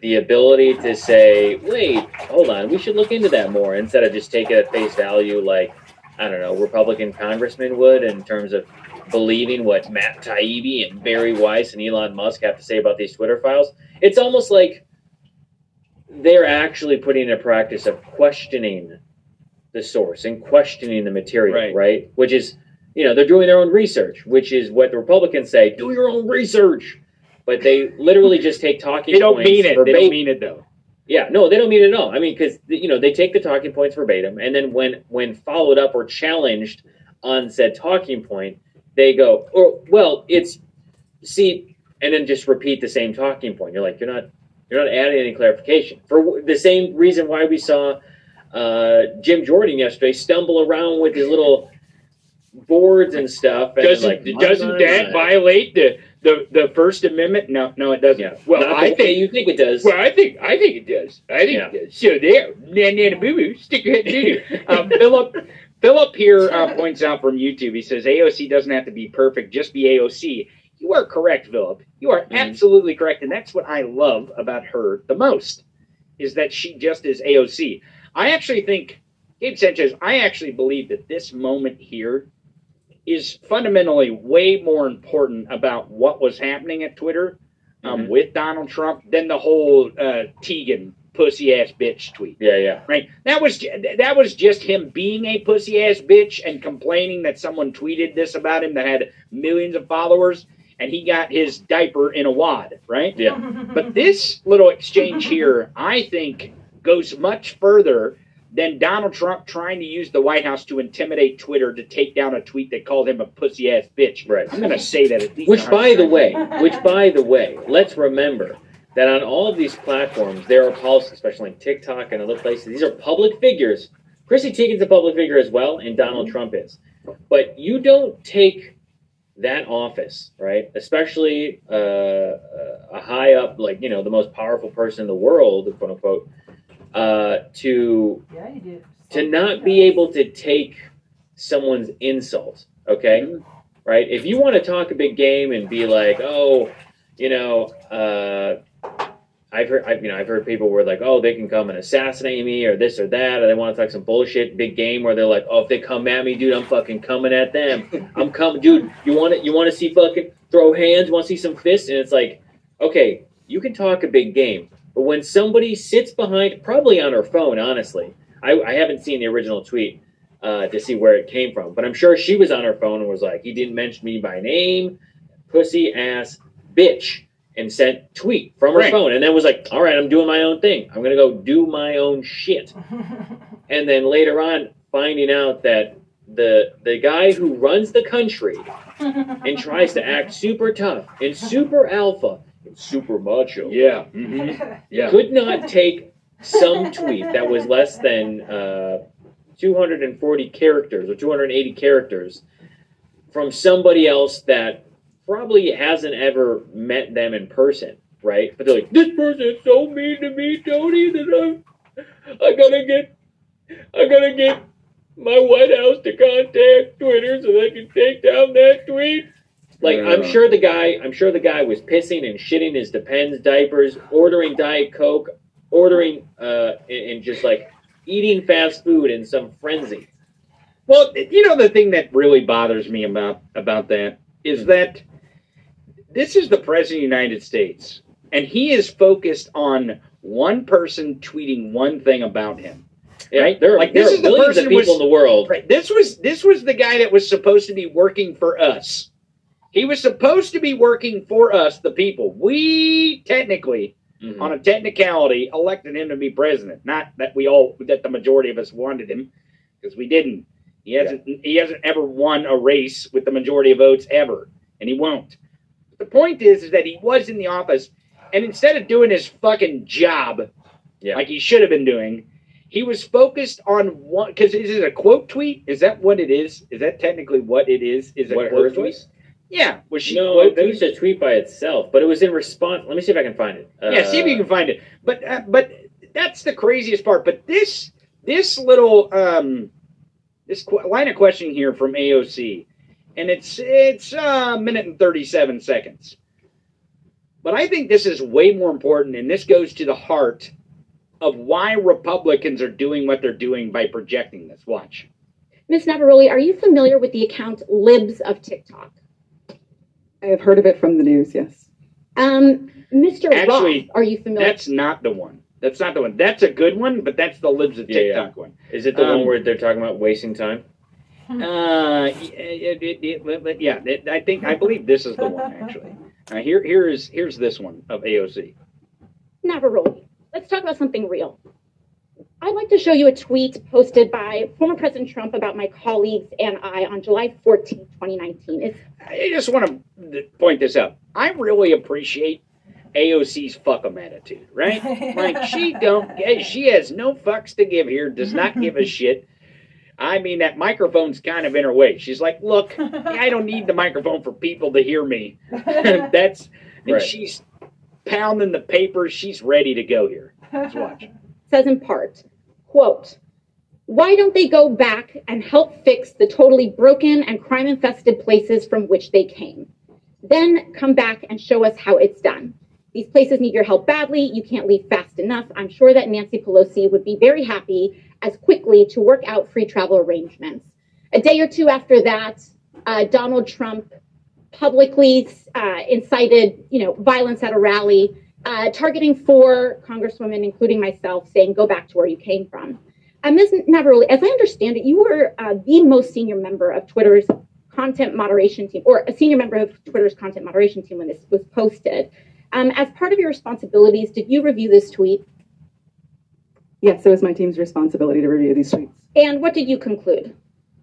the ability to say, "Wait, hold on, we should look into that more," instead of just take it at face value like I don't know, Republican congressmen would in terms of believing what Matt Taibbi and Bari Weiss and Elon Musk have to say about these Twitter files. It's almost like they're actually putting a practice of questioning the source and questioning the material, Right. right? Which is, you know, they're doing their own research, which is what the Republicans say: do your own research. But they literally just take talking they don't points mean it. They don't mean it though. Yeah, no, they don't mean it at all. I mean, because you know they take the talking points verbatim, and then when when followed up or challenged on said talking point, they go, "Or well, it's see," and then just repeat the same talking point. You're like, you're not you're not adding any clarification for the same reason why we saw uh, Jim Jordan yesterday stumble around with his little boards and stuff. And Doesn't like, doesn't that violate the, the the First Amendment? No, no, it doesn't. Yeah. Well, Not I way think. you think it does. Well, I think I think it does. I think Yeah. it does. So there, nana boo boo, stick your head in um, Philip Philip here uh, points out from YouTube. He says AOC doesn't have to be perfect, just be AOC. You are correct, Philip. You are Mhm. absolutely correct, and that's what I love about her the most, is that she just is AOC. I actually think Gabe Sanchez. I actually believe that this moment here is fundamentally way more important about what was happening at Twitter um, Mhm. with Donald Trump than the whole uh, Teigen pussy ass bitch tweet. Yeah, yeah. Right? That was that was just him being a pussy ass bitch and complaining that someone tweeted this about him that had millions of followers, and he got his diaper in a wad. Right? Yeah. But this little exchange here, I think, goes much further than Donald Trump trying to use the White House to intimidate Twitter to take down a tweet that called him a pussy ass bitch. Right. I'm going to say that at least. Which, by the way, which, by the way, let's remember that on all of these platforms, there are policies, especially on TikTok and other places. These are public figures. Chrissy Teigen's a public figure as well, and Donald Trump is. But you don't take that office, right? Especially uh, a high up, like you know, the most powerful person in the world, quote unquote, uh, to Yeah, you did. to not be able to take someone's insult, okay? Right? If you want to talk a big game and be like, oh, you know, uh, I've heard, I've, you know, I've heard people were like, oh, they can come and assassinate me or this or that, or they want to talk some bullshit big game where they're like, oh, if they come at me, dude, I'm fucking coming at them. I'm coming, dude. You want to, you want to see fucking throw hands? Want to see some fists? And it's like, okay, you can talk a big game, but when somebody sits behind, probably on her phone, honestly, I, I haven't seen the original tweet uh, to see where it came from, but I'm sure she was on her phone and was like, he didn't mention me by name, pussy ass bitch, and sent tweet from her Right. phone, and then was like, all right, I'm doing my own thing. I'm gonna go do my own shit. And then later on, finding out that the the guy who runs the country and tries to act super tough and super alpha super macho. Yeah. hmm Yeah. Could not take some tweet that was less than uh, 240 characters or 280 characters from somebody else that probably hasn't ever met them in person, right? But they're like, this person is so mean to me, Tony, that I'm, I gotta get, I gotta get my White House to contact Twitter so they can take down that tweet. Like I'm sure the guy, I'm sure the guy was pissing and shitting his Depends diapers, ordering Diet Coke, ordering uh, and, just like eating fast food in some frenzy. Well, you know the thing that really bothers me about about that is that this is the president of the United States, and he is focused on one person tweeting one thing about him. Right? There, are, Like, there this are is the billions person of people was- in the world. Right. This was this was the guy that was supposed to be working for us. He was supposed to be working for us, the people. We technically, Mhm. on a technicality, elected him to be president. Not that we all that the majority of us wanted him, because we didn't. He hasn't he hasn't ever won a race with the majority of votes ever, and he won't. The point is, is that he was in the office, and instead of doing his fucking job, Yeah. like he should have been doing, he was focused on one. Because is it a quote tweet? Is that what it is? Is that technically what it is? Is it What a quote tweet? Was? Yeah. Was she No, I quote think a tweet by itself, but it was in response. Let me see if I can find it. yeah, see if you Uh, can find it. But uh, but that's the craziest part. But this this little um this qu- line of questioning here from AOC, and it's it's uh, a minute and thirty seven seconds. But I think this is way more important, and this goes to the heart of why Republicans are doing what they're doing by projecting this. Watch. Ms. Navaroli, are you familiar with the account Libs of TikTok? I have heard of it from the news, yes. Um, Mr. Actually, Roth, are you familiar? That's not the one. That's not the one. That's a good one, but that's the libs of Yeah, yeah. TikTok one. Is it the Um, one where they're talking about wasting time? Uh, it, it, it, but- but yeah, it, I think I believe this is the one actually. Uh, here, here is here's this one of AOC. Navaroli, let's talk about something real. I'd like to show you a tweet posted by former President Trump about my colleagues and I on July 14, 2019. It's I just want to point this out. I really appreciate AOC's fuck 'em attitude, right? Like she don't, she has no fucks to give here. Does not give a shit. I mean, that microphone's kind of in her way. She's like, look, I don't need the microphone for people to hear me. That's and Right. she's pounding the paper. She's ready to go here. Let's watch. says in part, quote, why don't they go back and help fix the totally broken and crime infested places from which they came? Then come back and show us how it's done. These places need your help badly. You can't leave fast enough. I'm sure that Nancy Pelosi would be very happy as quickly to work out free travel arrangements. A day or two after that, uh, Donald Trump publicly uh, incited, you know, violence at a rally, uh, targeting four congresswomen, including myself, saying, "Go back to where you came from." Uh, Ms. Navaroli, as I understand it, you were uh, the most senior member of Twitter's content moderation team, or a senior member of Twitter's content moderation team when this was posted. Um, as part of your responsibilities, did you review this tweet? Yes, it was my team's responsibility to review these tweets. And what did you conclude?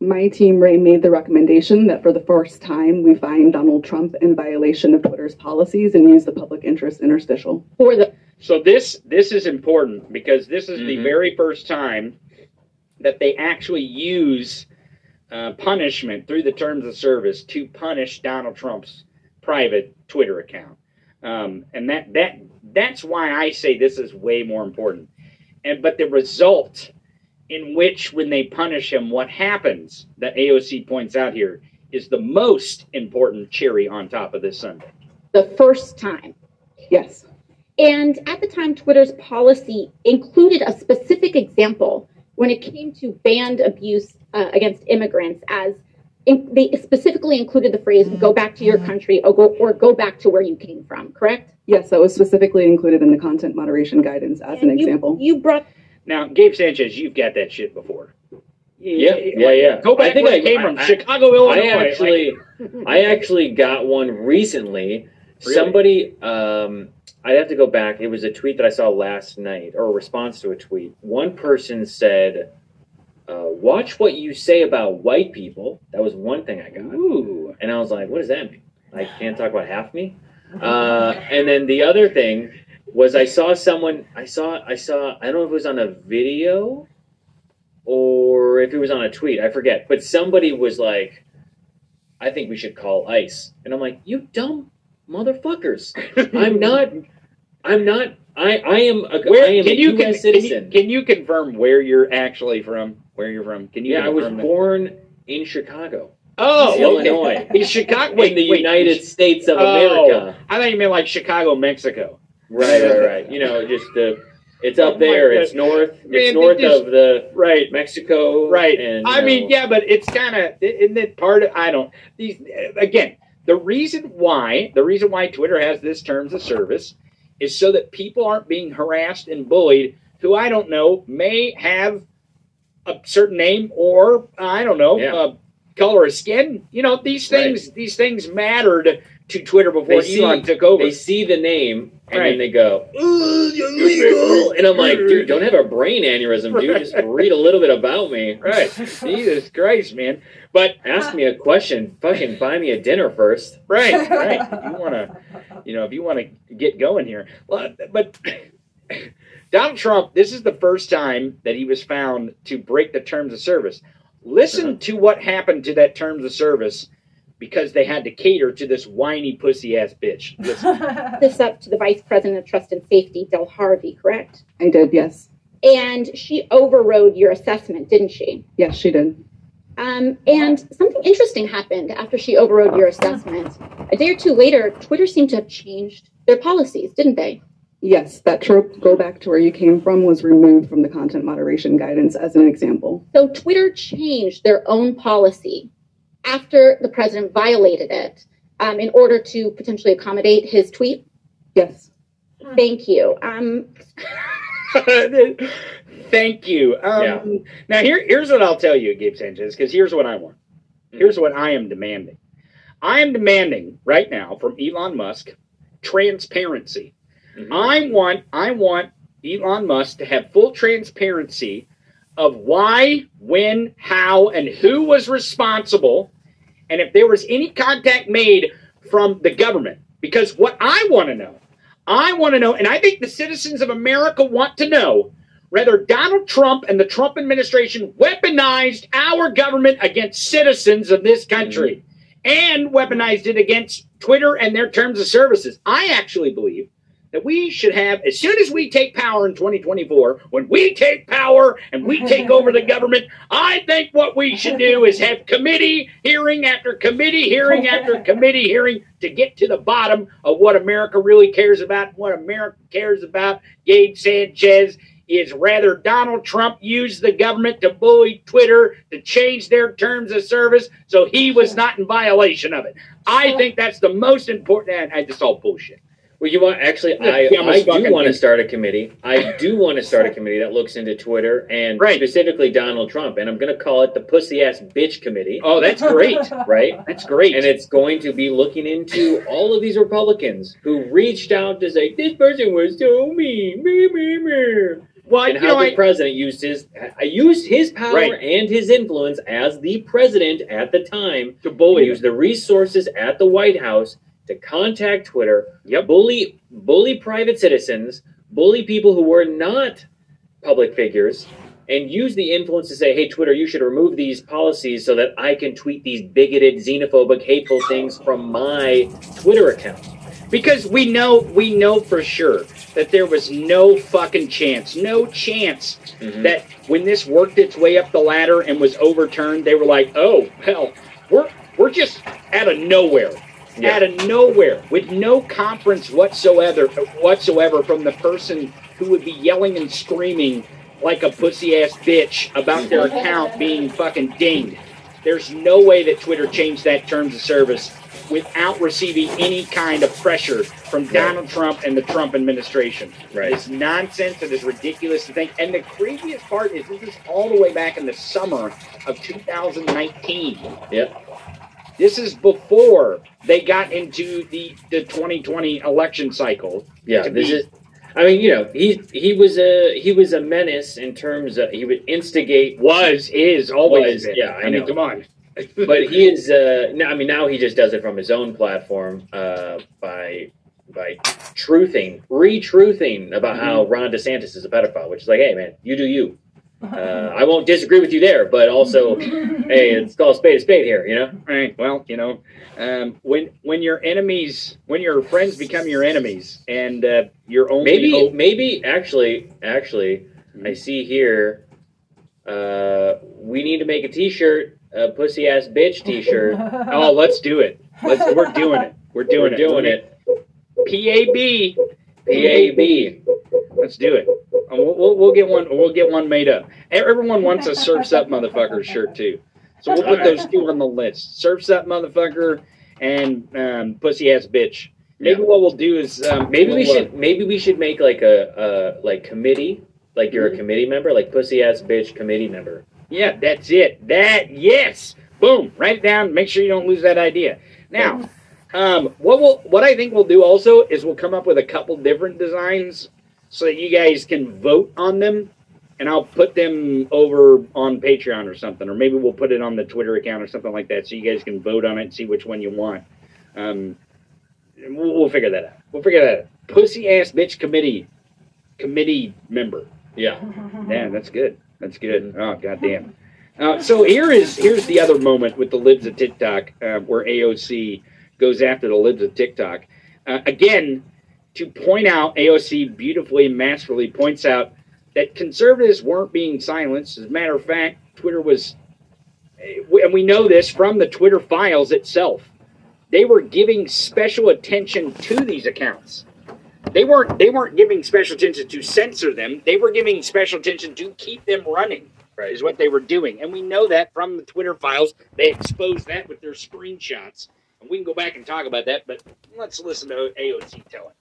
My team Ray made the recommendation that for the first time we find Donald Trump in violation of Twitter's policies and use the public interest interstitial. For the So this this is important because this is the Mhm. very first time that they actually use uh, punishment through the terms of service to punish Donald Trump's private Twitter account, um, and that that that's why I say this is way more important. And but the result in which when they punish him, what happens that AOC points out here is the most important cherry on top of this sundae. the first time. Yes. And at the time, Twitter's policy included a specific example when it came to banned abuse uh, against immigrants, as in, they specifically included the phrase "go back to your country" or go, or "go back to where you came from." Correct? Yes, that was specifically included in the content moderation guidance as an you- example. You brought Now, Gabe Sanchez, you've got that shit before. Yeah, yeah, yeah. Go back I think where I- it came I- from, I- Chicago, Illinois. I actually, I actually got one recently. Really? Somebody, um, I'd have to go back. It was a tweet that I saw last night, or a response to a tweet. One person said, uh, "Watch what you say about white people." That was one thing I got, ooh. and I was like, "What does that mean? I can't talk about half me." Uh, and then the other thing was I saw someone. I saw. I saw. I don't know if it was on a video or if it was on a tweet. I forget. But somebody was like, "I think we should call ICE," and I'm like, "You dumb motherfuckers! I'm not. I'm not. I. I am. A, Where, I am can a you U.S. con- can you, citizen. can you confirm where you're actually from? Where you're from? Can you? yeah, I was that? born in Chicago, Oh, okay. Illinois. In Chicago. Wait, in the wait, United States of Oh. America. I thought you meant like Chicago, Mexico. Right, right, right. You know, just the. It's up Oh there. It's north. Man, it's they north just- of the Right. Mexico. Right. And, you I mean, yeah, but it's kind of isn't it part of I don't these again. The reason why the reason why Twitter has this terms of service is so that people aren't being harassed and bullied who I don't know may have a certain name or I don't know Yeah. uh, color of skin. You know these Right. things these things mattered to Twitter before They see- Elon took over. They see the name and Right. then they go, "Ooh, you're legal," and I'm like, dude, don't have a brain aneurysm, dude. Just read a little bit about me. right, Jesus Christ, man! But Ask uh, me a question. Fucking buy me a dinner first. Right, right. If you want to, you know, if you want to get going here, well, but Donald Trump, this is the first time that he was found to break the terms of service. Listen uh-huh. to what happened to that terms of service because they had to cater to this whiny pussy ass bitch. This up to the Vice President of Trust and Safety, Del Harvey, correct? I did, yes. And she overrode your assessment, didn't she? Yes, she did. Um, and something interesting happened after she overrode your assessment. A day or two later, Twitter seemed to have changed their policies, didn't they? Yes, that trope, go back to where you came from, was removed from the content moderation guidance as an example. So Twitter changed their own policy after the president violated it um, in order to potentially accommodate his tweet. Yes. Thank you. Um, Thank you. Um, Yeah. Now here, here's what I'll tell you, Gabe Sanchez, because here's what I want. Here's what I am demanding. I am demanding right now from Elon Musk transparency. Mhm. I want I want Elon Musk to have full transparency of why, when, how, and who was responsible, and if there was any contact made from the government. Because what I want to know, I want to know, and I think the citizens of America want to know whether Donald Trump and the Trump administration weaponized our government against citizens of this country mm-hmm. and weaponized it against Twitter and their terms of services. I actually believe that we should have, as soon as we take power in 2024, when we take power and we take over the government, I think what we should do is have committee hearing after committee hearing after committee hearing to get to the bottom of what America really cares about. What America cares about, Gabe Sanchez, is rather Donald Trump used the government to bully Twitter to change their terms of service so he was not in violation of it. I think that's the most important. And I just all bullshit. Well, you want actually, I, yeah, I'm a I do want to start a committee. I do want to start a committee that looks into Twitter and Right. specifically Donald Trump, and I'm going to call it the Pussy Ass Bitch Committee, Oh, that's great. right? That's great. And it's going to be looking into all of these Republicans who reached out to say this person was so mean, me, me, me, well, and how know, the I, president used his uh, used his power Right. and his influence as the president at the time to bully use the resources at the White House to contact Twitter, Yep. bully bully private citizens, bully people who were not public figures, and use the influence to say, "Hey, Twitter, you should remove these policies so that I can tweet these bigoted, xenophobic, hateful things from my Twitter account." because we know we know for sure that there was no fucking chance, no chance Mhm. that when this worked its way up the ladder and was overturned, they were like, "Oh, hell, we're we're just out of nowhere." Yeah. Out of nowhere, with no conference whatsoever, whatsoever from the person who would be yelling and screaming like a pussy ass bitch about their mm-hmm. account being fucking dinged. There's no way that Twitter changed that terms of service without receiving any kind of pressure from Donald Trump and the Trump administration. Right. It's nonsense. It is ridiculous to think. And the craziest part is this is all the way back in the summer of 2019. Yep. This is before they got into the, the 2020 election cycle. Yeah, this be- is. I mean, you know, he he was a he was a menace in terms of he would instigate Was, is, always Was, yeah, I I mean, come on. but he is. Uh, no, I mean, now he just does it from his own platform uh, by by truthing, re-truthing about how Ron DeSantis is a pedophile, which is like, hey man, you do you. Uh, I won't disagree with you there, but also, hey, it's called spade a spade here, you know. Right. Well, you know, um, when when your enemies, when your friends become your enemies, and uh, your only Maybe, hope- maybe actually, actually, I see here. Uh, we need to make a T-shirt, a pussy ass bitch T-shirt. oh, let's do it. Let's. We're doing it. We're doing We're it. doing it. PAB. PAB. Let's do it. Uh, We'll, we'll, we'll get one. We'll get one made up. Everyone wants a surfs up motherfucker shirt too. So we'll put those two on the list: surfs up motherfucker and um, pussy ass bitch. Maybe Yeah. what we'll do is um, Maybe we should maybe we should make like a, a like committee, like you're a committee member, like pussy ass bitch committee member. Yeah, that's it. That yes. Boom. Write it down. Make sure you don't lose that idea. Now, um, what we'll what I think we'll do also is we'll come up with a couple different designs so that you guys can vote on them, and I'll put them over on Patreon or something, or maybe we'll put it on the Twitter account or something like that, so you guys can vote on it and see which one you want. Um, we'll, we'll figure that out. We'll figure that out. Pussy ass bitch committee committee member. Yeah. Yeah, that's good. That's good. Oh goddamn. Uh, so here is here's the other moment with the libs of TikTok uh, where AOC goes after the libs of TikTok uh, again to point out AOC beautifully and masterfully points out that conservatives weren't being silenced. As a matter of fact, Twitter was, eh, and we know this from the Twitter files itself. They were giving special attention to these accounts they weren't they weren't giving special attention to censor them. They were giving special attention to keep them running. Right. Is what they were doing, and we know that from the Twitter files. They exposed that with their screenshots, and we can go back and talk about that. But let's listen to AOC tell it.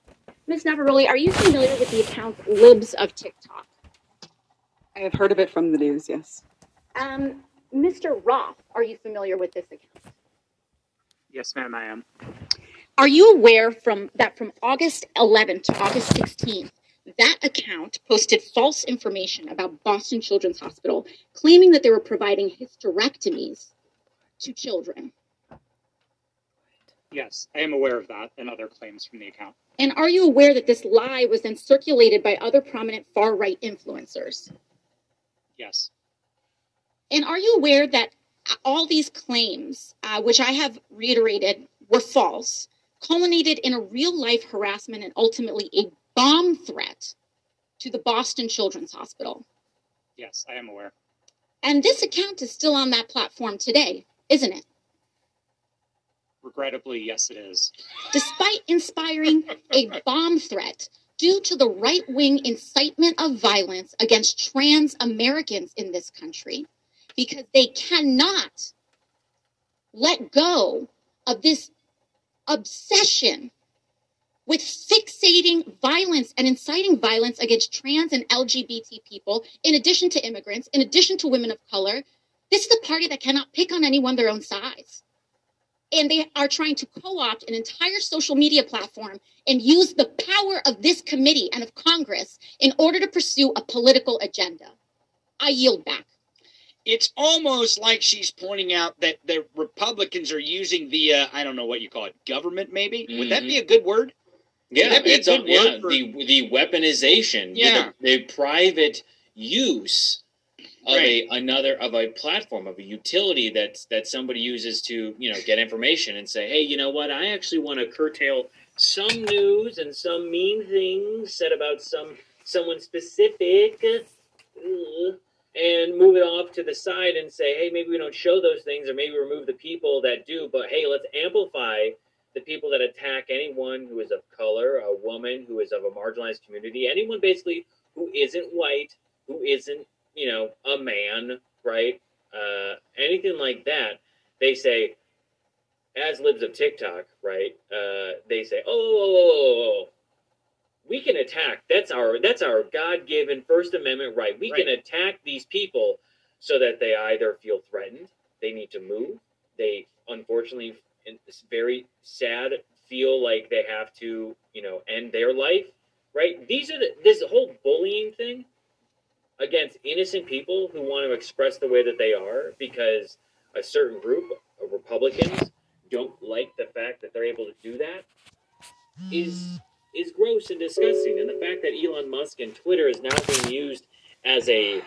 Ms. Navaroli, are you familiar with the account Libs of TikTok? I have heard of it from the news, yes. Um, Mr. Roth, are you familiar with this account? Yes, ma'am, I am. Are you aware from that from August 11th to August 16th, that account posted false information about Boston Children's Hospital, claiming that they were providing hysterectomies to children? Yes, I am aware of that and other claims from the account. And are you aware that this lie was then circulated by other prominent far right influencers? Yes. And are you aware that all these claims, uh, which I have reiterated were false, culminated in a real life harassment and ultimately a bomb threat to the Boston Children's Hospital? Yes, I am aware. And this account is still on that platform today, isn't it? Regrettably, yes, it is. Despite inspiring a bomb threat due to the right wing incitement of violence against trans Americans in this country, because they cannot let go of this obsession with fixating violence and inciting violence against trans and LGBT people, in addition to immigrants, in addition to women of color. This is a party that cannot pick on anyone their own size. And they are trying to co opt an entire social media platform and use the power of this committee and of Congress in order to pursue a political agenda. I yield back. It's almost like she's pointing out that the Republicans are using the uh, I don't know what you call it government maybe would that be a good word? Yeah, That'd be a it's a, good yeah, word for- the the weaponization, Yeah. the, the private use of Right. a another of a platform of a utility that that somebody uses to you know get information and say, hey, you know what? I actually want to curtail some news and some mean things said about some someone specific. uh, And move it off to the side and say, hey, maybe we don't show those things, or maybe remove the people that do. But hey, let's amplify the people that attack anyone who is of color, a woman who is of a marginalized community, anyone basically who isn't white, who isn't, you know, a man, right? Uh, anything like that, they say, as libs of TikTok, right? Uh, they say, oh, oh, oh, oh, we can attack. That's our that's our God given First Amendment right. We can attack these people so that they either feel threatened, they need to move, they unfortunately and it's very sad feel like they have to you know end their life right these are the, this whole bullying thing against innocent people who want to express the way that they are because a certain group of republicans don't like the fact that they're able to do that is is gross and disgusting. And the fact that Elon Musk and Twitter is now being used as a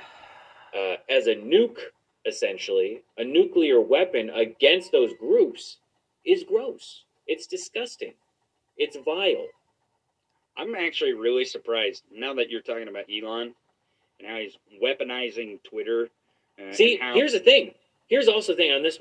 uh, as a nuke, essentially a nuclear weapon against those groups, is gross. It's disgusting. It's vile. I'm actually really surprised now that you're talking about Elon and how he's weaponizing Twitter. Uh, See, here's the thing. Here's also the thing on this one.